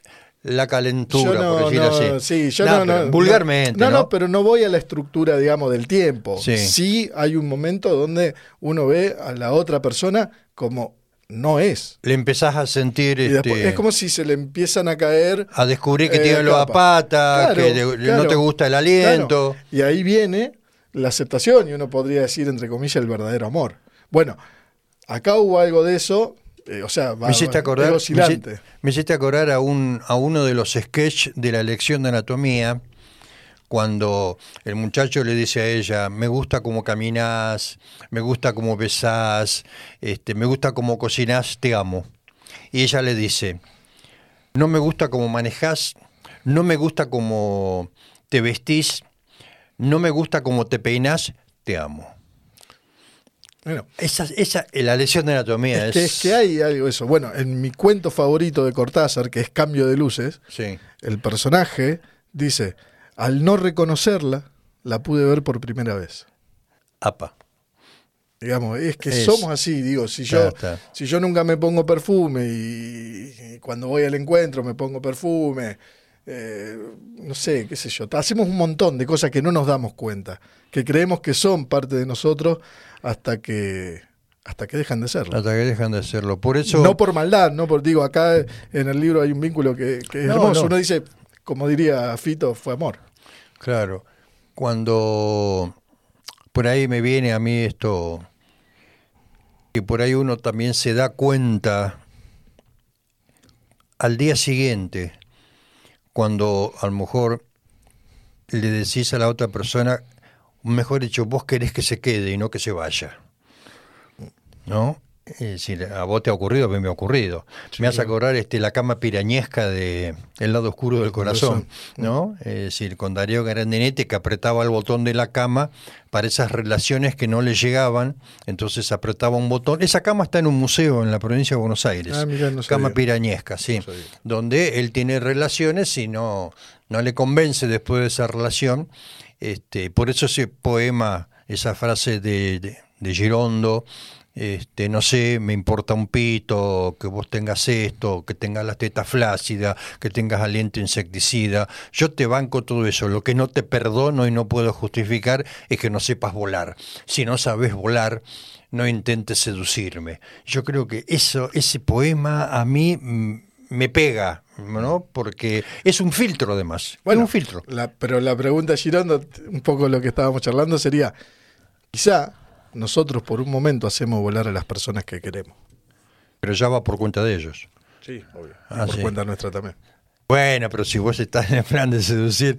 la calentura, por decirlo no, así. sí, yo No, no, no, vulgarmente. No, No, no, pero no voy a la estructura, digamos, del tiempo. Sí. hay un momento donde uno ve a la otra persona como no es. Le empezás a sentir Y después este, es como si se le empiezan a caer. a descubrir que eh, tiene patas, Claro, que claro, no te gusta el aliento. claro. Y ahí viene la aceptación, y uno podría decir, entre comillas, el verdadero amor. Bueno, acá hubo algo de eso, eh, o sea, va, Me hiciste acordar, me oscilante. hici- me hiciste acordar a, un, a uno de los sketches de la lección de anatomía, cuando el muchacho le dice a ella, me gusta cómo caminas, me gusta cómo besás, este, me gusta cómo cocinás, te amo. Y ella le dice, no me gusta cómo manejás, no me gusta cómo te vestís, no me gusta cómo te peinas, te amo. Bueno, Esa, esa, la lección de anatomía es que, es que hay algo eso. Bueno, en mi cuento favorito de Cortázar, que es Cambio de Luces, Sí. el personaje dice, al no reconocerla, la pude ver por primera vez. Apa. Digamos, es que Es- somos así, digo, si yo, está. si yo nunca me pongo perfume y, y cuando voy al encuentro me pongo perfume, eh, no sé, qué sé yo, hacemos un montón de cosas que no nos damos cuenta, que creemos que son parte de nosotros hasta que hasta que dejan de serlo. Hasta que dejan de hacerlo. Por eso. No por maldad, no por digo, acá en el libro hay un vínculo que, que es No, hermoso. no. Uno dice, como diría Fito, fue amor. Claro. Cuando por ahí me viene a mí esto, que por ahí uno también se da cuenta al día siguiente, cuando a lo mejor le decís a la otra persona, mejor dicho, vos querés que se quede y no que se vaya. ¿No? Es decir, a vos te ha ocurrido, a mí me ha ocurrido. me hace acordar este, la cama pirañesca de El lado oscuro del corazón, ¿no? Es decir, con Darío Grandinetti que apretaba el botón de la cama para esas relaciones que no le llegaban, entonces apretaba un botón. Esa cama está en un museo en la provincia de Buenos Aires. Ah, mirá, no cama pirañesca, sí. Donde él tiene relaciones y no, no le convence después de esa relación. Este, por eso ese poema, esa frase de, de, de Girondo, este, no sé, me importa un pito, que vos tengas esto, que tengas las tetas flácidas, que tengas aliento insecticida. Yo te banco todo eso. Lo que no te perdono y no puedo justificar es que no sepas volar. Si no sabes volar, no intentes seducirme. Yo creo que eso, ese poema a mí mm, me pega, ¿no? Porque es un filtro además. es un filtro. La- pero la pregunta, Girondo, un poco lo que estábamos charlando sería, quizá nosotros por un momento hacemos volar a las personas que queremos. Pero ya va por cuenta de ellos. Sí, obvio. Ah, por sí. cuenta nuestra también. Bueno, pero si vos estás en el plan de seducir.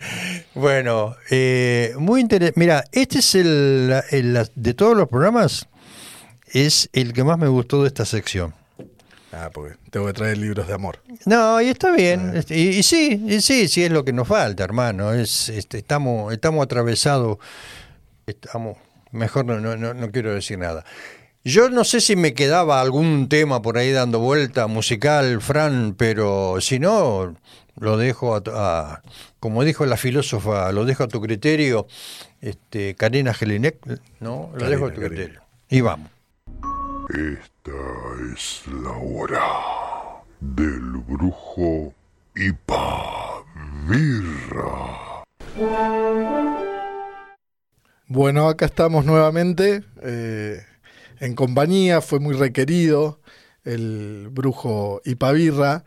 Bueno, eh, muy interesante. Mira, este es el, el- de todos los programas, es el que más me gustó de esta sección. Ah, porque tengo que traer libros de amor. No, y está bien. este, Y, y sí, y sí, sí es lo que nos falta, hermano. Es, este, estamos, estamos atravesados. Estamos. Mejor no, no, no, no quiero decir nada. Yo no sé si me quedaba algún tema por ahí dando vuelta musical, Fran, pero si no, lo dejo a, a- como dijo la filósofa, lo dejo a tu criterio, este, Karina Jelinek, ¿no? Lo Karina, dejo a tu Karina. criterio. Y vamos. Esta es la hora del brujo Ipavirra. Bueno, acá estamos nuevamente eh, en compañía, fue muy requerido el brujo Ipavirra,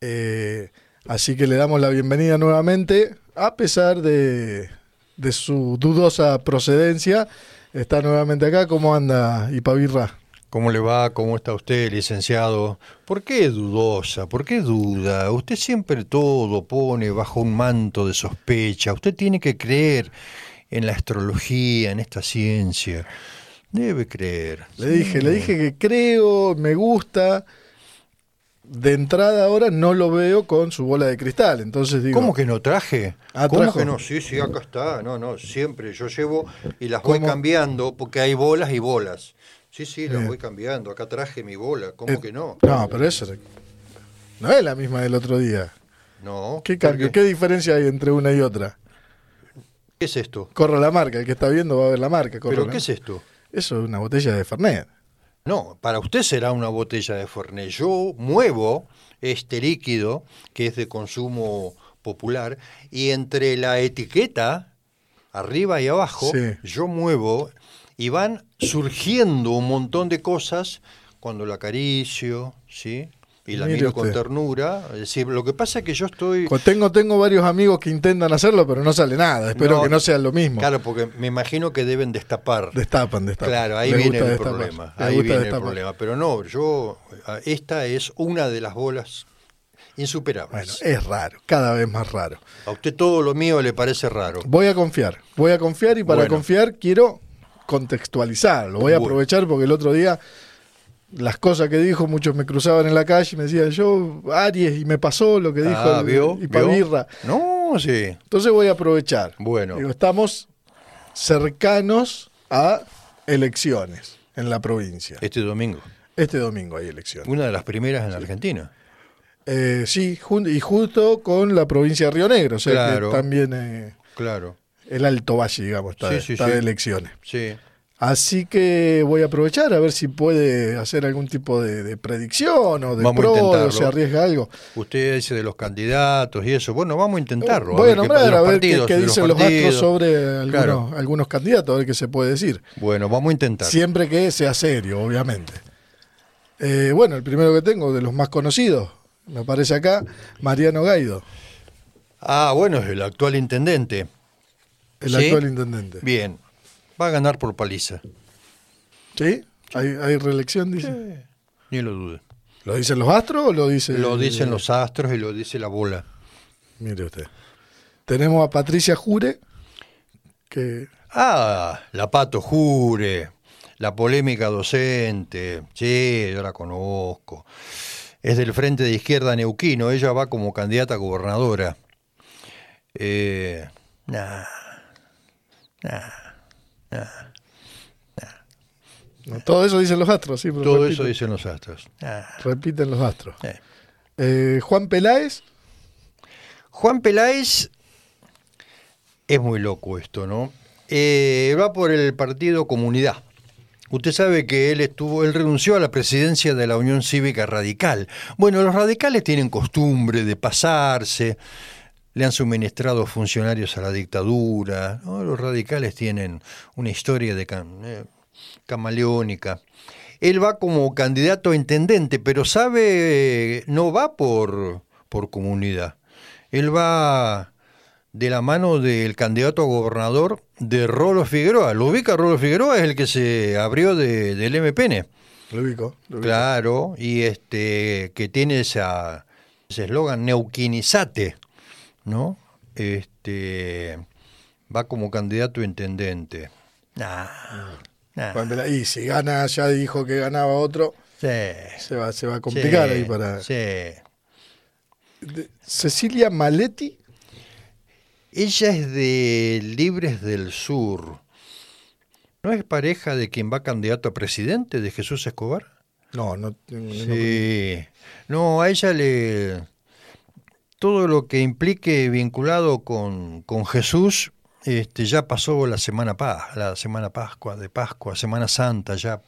eh, así que le damos la bienvenida nuevamente, a pesar de, de su dudosa procedencia, está nuevamente acá. ¿Cómo anda Ipavirra? ¿Cómo le va? ¿Cómo está usted, licenciado? ¿Por qué dudosa? ¿Por qué duda? Usted siempre todo pone bajo un manto de sospecha. Usted tiene que creer en la astrología, en esta ciencia. Debe creer. Le dije, le dije que creo, me gusta. De entrada ahora no lo veo con su bola de cristal. Entonces digo. ¿Cómo que no traje? Ah, ¿Cómo trajo. que no? Sí, sí, acá está. No, no, siempre. Yo llevo y las voy cambiando porque hay bolas y bolas. Sí, sí, las voy cambiando. Acá traje mi bola. ¿Cómo Eh, que no? No, pero eso no es la misma del otro día. No. ¿Qué ¿por cambio? ¿Qué diferencia hay entre una y otra? ¿Qué es esto? Corre la marca, el que está viendo va a ver la marca. ¿Pero la- qué es esto? Eso es una botella de Fernet. No, para usted será una botella de Fernet. Yo muevo este líquido que es de consumo popular y entre la etiqueta, arriba y abajo, Sí. yo muevo y van surgiendo un montón de cosas cuando la acaricio, ¿sí? Y la Mire miro con ternura. Es decir, lo que pasa es que yo estoy... Tengo, tengo varios amigos que intentan hacerlo, pero no sale nada. Espero No, que no sea lo mismo. Claro, porque me imagino que deben destapar. Destapan, destapan. Claro, ahí Les viene el destapar. problema. Les Ahí viene el problema. Pero no, yo, esta es una de las bolas Bueno, insuperables. es raro, cada vez más raro. A usted todo lo mío le parece raro. Voy a confiar, voy a confiar y para Bueno. confiar quiero contextualizarlo. Voy a Bueno. aprovechar porque el otro día las cosas que dijo, muchos me cruzaban en la calle y me decían, yo, Aries, y me pasó lo que dijo Ah, el- ¿vio? y. Pavirra. No, sí. Entonces voy a aprovechar. Bueno. Digo, estamos cercanos a elecciones en la provincia. Este domingo. Este domingo hay elecciones. Una de las primeras en Argentina. Eh, sí, y justo con la provincia de Río Negro, o sea Claro. que también eh, Claro. el Alto Valle, digamos, está, Sí, de, sí, está de elecciones. Sí. Así que voy a aprovechar a ver si puede hacer algún tipo de, de predicción o de Vamos pro, o se arriesga algo. Usted dice de los candidatos y eso. Bueno, vamos a intentarlo. voy a nombrar a ver qué, dicen los, astros sobre algunos, Claro. algunos candidatos, a ver qué se puede decir. Bueno, vamos a intentar. Siempre que sea serio, obviamente. Eh, bueno, el primero que tengo, de los más conocidos, me aparece acá, Mariano Gaido, Ah, bueno, es el actual intendente. el ¿Sí? actual intendente. Bien. Va a ganar por paliza. ¿Sí? ¿Hay, hay reelección, dice? Ni lo dude. ¿Lo dicen los astros o lo dice? Lo dicen los astros y lo dice la bola. Mire usted. Tenemos a Patricia Jure, que Ah, la Pato Jure, la polémica docente. Sí, yo la conozco. Es del Frente de Izquierda Neuquino. Ella va como candidata a gobernadora. Eh, nah, nah, nah. no, todo eso dicen los astros, sí, pero Todo repiten, eso dicen los astros. Nah. repiten los astros. Eh. Eh, Juan Peláez, Juan Peláez es muy loco esto, ¿no? Eh, va por el partido Comunidad. Usted sabe que él estuvo, él renunció a la presidencia de la Unión Cívica Radical. Bueno, los radicales tienen costumbre de pasarse, le han suministrado funcionarios a la dictadura. ¿no? Los radicales tienen una historia de cam- eh, camaleónica. Él va como candidato a intendente, pero sabe, no va por, por comunidad. Él va de la mano del candidato a gobernador de Rolo Figueroa. ¿Lo ubica Rolo Figueroa? Es el que se abrió de- del MPN. lo ubico. lo ubico. Claro, y este que tiene esa, ese eslogan Neuquinizate, ¿no? Este va como candidato a intendente. Nah. Y si gana, ya dijo que ganaba otro, Sí, se va, se va a complicar sí, ahí para. Sí. Cecilia Maletti, Ella es de Libres del Sur. ¿No es pareja de quien va candidato a presidente, de Jesús Escobar? no, no. no- Sí. No, a ella le. Todo lo que implique vinculado con, con Jesús, este, ya pasó la semana Paz, la semana Pascua, de Pascua, Semana Santa, ya.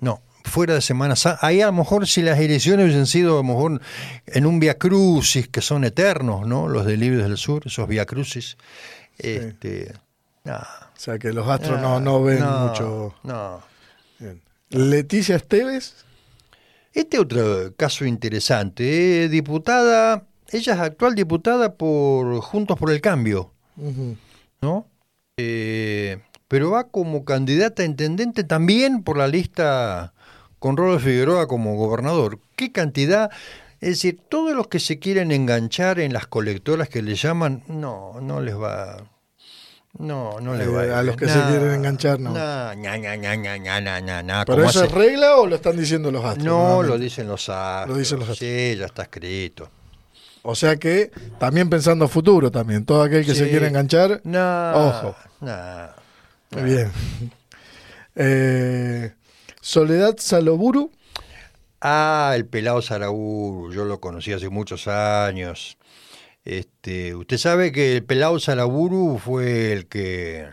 No, fuera de Semana Santa. Ahí a lo mejor si las elecciones hubiesen sido a lo mejor en un Via Crucis, que son eternos, ¿no? Los de Libres del Sur, esos Via Crucis. Este. nah, O sea que los astros no, no ven mucho. No. Bien. Leticia Esteves, Este otro caso interesante, eh, diputada, ella es actual diputada por Juntos por el Cambio, ¿no? Eh, pero va como candidata a intendente también por la lista con Rodolfo Figueroa como gobernador. ¿Qué cantidad? Es decir, todos los que se quieren enganchar en las colectoras que le llaman, no, no les va. No, no les va a, eh, los que se quieren enganchar, no. ¿Pero eso es regla o lo están diciendo los astros? No, lo dicen los astros. Lo dicen los astros. Sí, ya está escrito. O sea que también pensando futuro también. Todo aquel que se Sí. quiera enganchar, No. Ojo. nah. bien. Eh, Soledad Saloburu, Ah, el pelado Saraburu, yo lo conocí hace muchos años. Este, usted sabe que el pelado Saraburu fue el que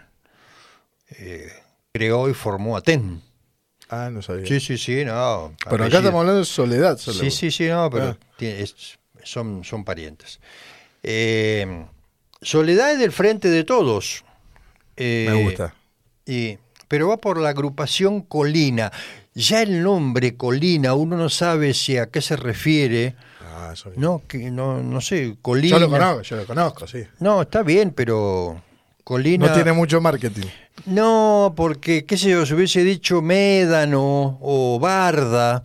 eh, creó y formó a TEN. ah, no sabía. Sí, sí, sí, no. Pero acá estamos hablando de Soledad Saloburu. Sí, sí, sí, no, pero Ah. tiene- es- son, son parientes. Eh, Soledad es del frente de todos. Eh, Me gusta. y- pero va por la agrupación Colina. Ya el nombre Colina, uno no sabe si a qué se refiere. Ah, eso- No, que no, no sé, Colina. Yo lo conozco, yo lo conozco, sí. No, está bien, pero Colina. No tiene mucho marketing. No, porque, qué sé yo, se hubiese dicho Médano o Barda,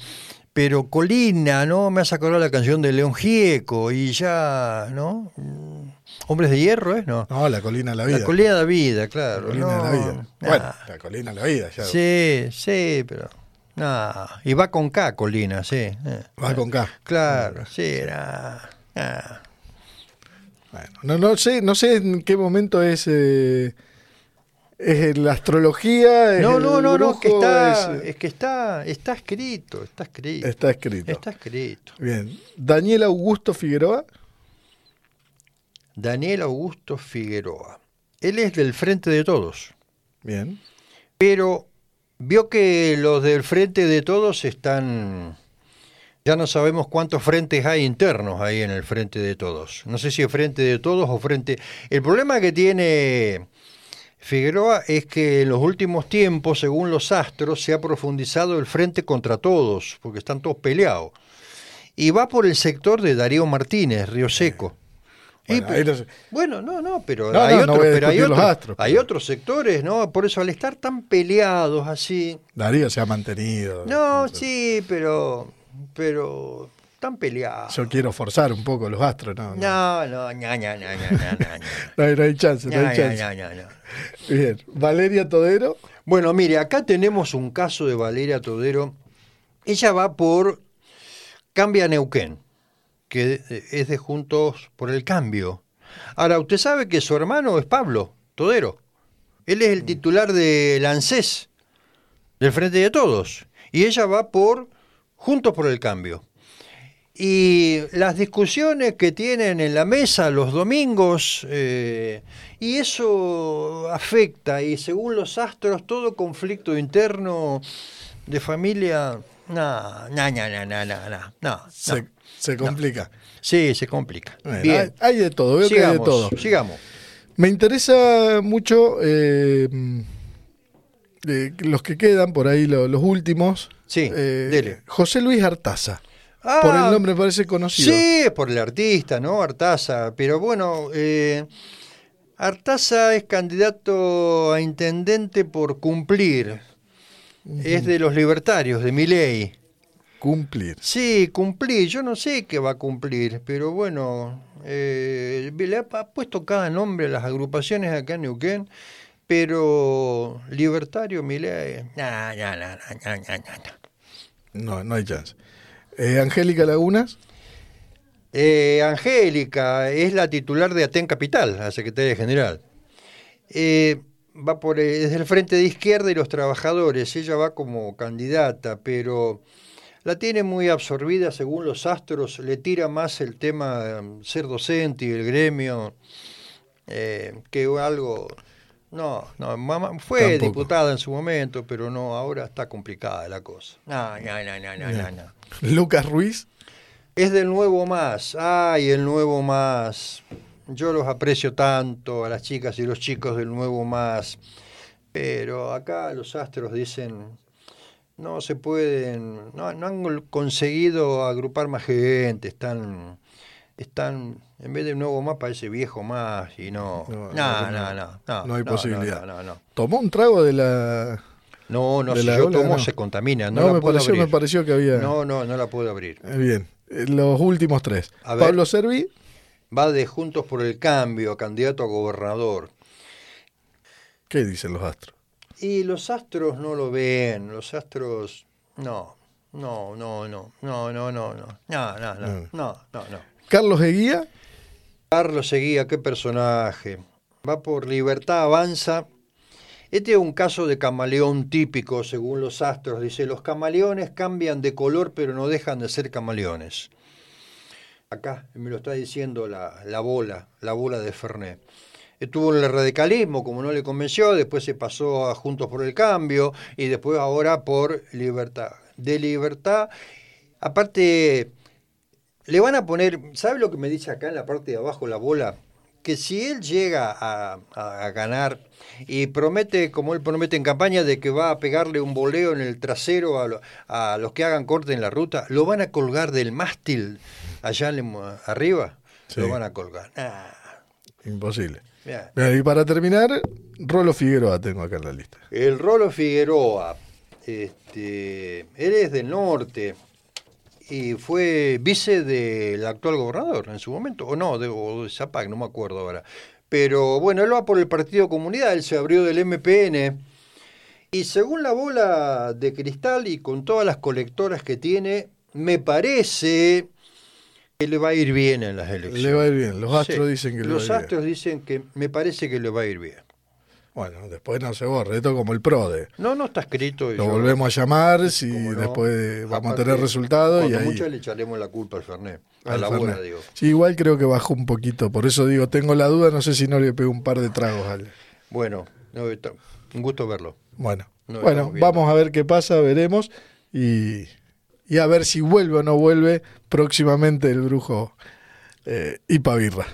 pero Colina, ¿no? Me hace acordar la canción de León Gieco y ya, ¿no? Mm, Hombres de Hierro, ¿eh? No. No, la colina de la vida. La colina de la vida, La claro. colina no, de la vida. nah. Bueno, la colina de la vida, ya. Sí, sí, pero. No. Y va con K, Colina, sí. eh. Va con K. Claro, sí, nah, nah. Bueno, no, no sé, no sé en qué momento es, eh, es la astrología. es No, no, no, no, que brujo, está, es- es que está, está escrito, está escrito. está escrito. Está escrito. Bien. Daniel Augusto Figueroa. Daniel Augusto Figueroa. Él es del Frente de Todos, Bien. pero vio que los del Frente de Todos están... Ya no sabemos cuántos frentes hay internos ahí en el Frente de Todos. No sé si es Frente de Todos o Frente... El problema que tiene Figueroa es que en los últimos tiempos, según los astros, se ha profundizado el Frente contra Todos, porque están todos peleados. Y va por el sector de Darío Martínez, Río Seco. Y, Bueno, no bueno, no, no, pero No, hay no, otros, pero hay, astros, hay pero- otros sectores, ¿no? Por eso al estar tan peleados así, Darío se ha mantenido. no, sí, pero, pero tan peleados. Yo quiero forzar un poco los astros, no. No, No, no, ña, ña, ña, ña, ña, ña, ña. no hay, no hay chance, no hay chance. ña, ña, ña. Bien. Valeria Todero. Bueno, mire, acá tenemos un caso de Valeria Todero. Ella va por Cambia Neuquén, que es de Juntos por el Cambio. Ahora, usted sabe que su hermano es Pablo Todero. Él es el titular del ANSES, del Frente de Todos. Y ella va por Juntos por el Cambio y las discusiones que tienen en la mesa los domingos, eh, y eso afecta, y según los astros, todo conflicto interno de familia, no, no, no, no, no, no, se, se complica. Sí, se complica. Bien. Hay, de todo, veo sigamos, que hay de todo. Sigamos. Me interesa mucho eh, eh los que quedan por ahí, los últimos. Sí, eh, dele. José Luis Artaza. Ah, por el nombre me parece conocido. Sí, por el artista, ¿no? Artaza. Pero bueno, eh, Artaza es candidato a intendente por cumplir. Es de los libertarios, de mi ley. Cumplir. Sí, cumplir. Yo no sé qué va a cumplir, pero bueno, eh, le ha, puesto cada nombre a las agrupaciones acá en Neuquén, pero libertario, mi ley. No, no, no, no, no, no, no. No, no hay chance. Eh, Angélica Lagunas. Eh, Angélica es la titular de Aten Capital, la secretaria general. Eh, va por eh, desde el frente de izquierda y los trabajadores. Ella va como candidata, pero la tiene muy absorbida según los astros. Le tira más el tema de ser docente y el gremio eh, que algo. No, no, mamá fue Tampoco. diputada en su momento, pero no, ahora está complicada la cosa. No, no, no, no, no, no. no. Lucas Ruiz. Es del nuevo más. Ay, el nuevo más. Yo los aprecio tanto a las chicas y los chicos del nuevo más. Pero acá los astros dicen, no se pueden, no, no han conseguido agrupar más gente. Están, están, en vez de nuevo más parece viejo más y no. No, No, no, no, no. No, no hay posibilidad. Tomó un trago de la. No, no, si yo tomo se contamina. No, la me, puedo pareció, abrir. me pareció que había. No, no, no la puedo abrir. Eh, Bien. Eh, Los últimos tres. Ver. Pablo Servi. va de Juntos por el Cambio, candidato a gobernador. ¿Qué dicen los astros? Y los astros no lo ven, los astros no, no, no, no, no, no, no, no, no, no, no, no, no, no. Carlos Eguía, Carlos Seguía, qué personaje. Va por libertad, avanza. Este es un caso de camaleón típico, según los astros. Dice, los camaleones cambian de color, pero no dejan de ser camaleones. Acá me lo está diciendo la, la bola, la bola de Fernet. Estuvo en el radicalismo, como no le convenció, después se pasó a Juntos por el Cambio y después ahora por Libertad. De Libertad, aparte, le van a poner, ¿sabe lo que me dice acá en la parte de abajo la bola? Que si él llega a, a- a ganar y promete, como él promete en campaña, de que va a pegarle un boleo en el trasero a, lo- a los que hagan corte en la ruta, lo van a colgar del mástil allá en arriba. Sí. Lo van a colgar. Ah, imposible. mirá. Y para terminar, Rolo Figueroa tengo acá en la lista. El Rolo Figueroa, este, él es del norte y fue vice del actual gobernador en su momento, o no, de, o de Zapac, no me acuerdo ahora. Pero bueno, él va por el Partido Comunidad, él se abrió del MPN y según la bola de cristal y con todas las colectoras que tiene, me parece que le va a ir bien en las elecciones. Le va a ir bien. Los astros Sí, dicen que le Los va a ir astros dicen que me parece que le va a ir bien. Bueno, después no se borre. Esto como el PRODE. No, no está escrito. y Lo yo- volvemos a llamar si no. después vamos a tener resultados y ahí. mucho le echaremos la culpa al Fernet. A al la Fernet. bola, digo. Sí, igual creo que bajó un poquito. Por eso digo, tengo la duda, no sé si no le pego un par de tragos al. Bueno, no, está- un gusto verlo. Bueno, No, bueno, vamos a ver qué pasa, veremos. Y, y a ver si vuelve o no vuelve próximamente el brujo eh, Ipavirra.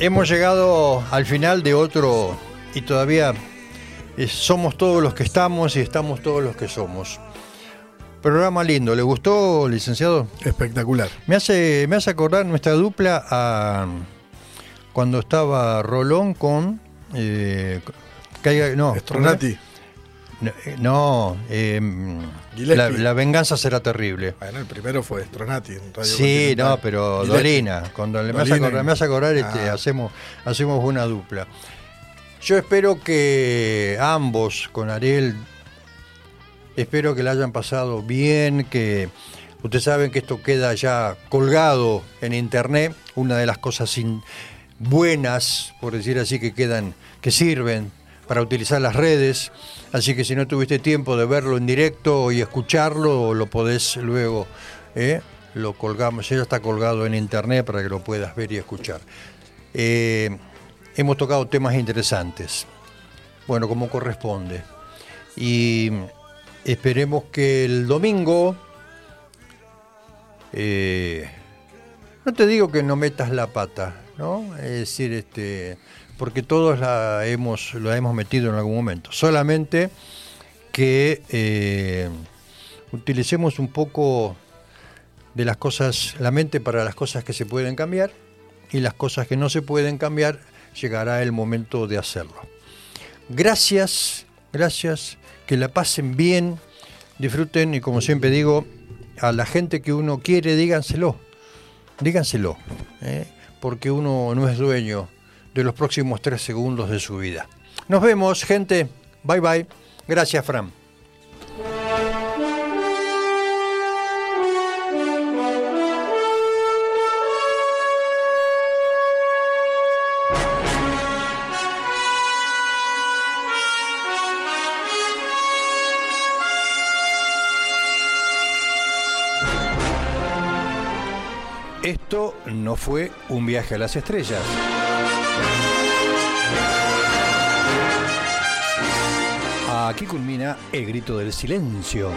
Hemos llegado al final de otro y todavía eh, somos todos los que estamos y estamos todos los que somos. Programa lindo, ¿le gustó, licenciado? Espectacular. Me hace, me hace acordar nuestra dupla a cuando estaba Rolón con... eh, Caiga- no, Stronati. No, eh, Gillespie. la, la venganza será terrible. Bueno, el primero fue Stronati. en Radio Sí, no, pero Gillespie. Dolina, cuando le me Dolina. acordar, este, Ah. hacemos, hacemos una dupla. Yo espero que ambos, con Ariel, espero que la hayan pasado bien, que ustedes saben que esto queda ya colgado en internet, una de las cosas buenas, por decir así, que quedan, que sirven para utilizar las redes. Así que si no tuviste tiempo de verlo en directo y escucharlo, lo podés luego, ¿eh? lo colgamos, ya está colgado en internet para que lo puedas ver y escuchar. Eh, hemos tocado temas interesantes, bueno, como corresponde. Y esperemos que el domingo, eh, no te digo que no metas la pata, ¿no? Es decir, este, porque todos la hemos, hemos metido en algún momento. Solamente que eh, utilicemos un poco de las cosas, la mente para las cosas que se pueden cambiar y las cosas que no se pueden cambiar, llegará el momento de hacerlo. Gracias, gracias, que la pasen bien, disfruten y como siempre digo, a la gente que uno quiere, díganselo, díganselo, ¿eh? porque uno no es dueño de los próximos tres segundos de su vida. Nos vemos, gente. Bye bye. Gracias, Fran. Esto no fue un viaje a las estrellas. Aquí culmina el grito del silencio.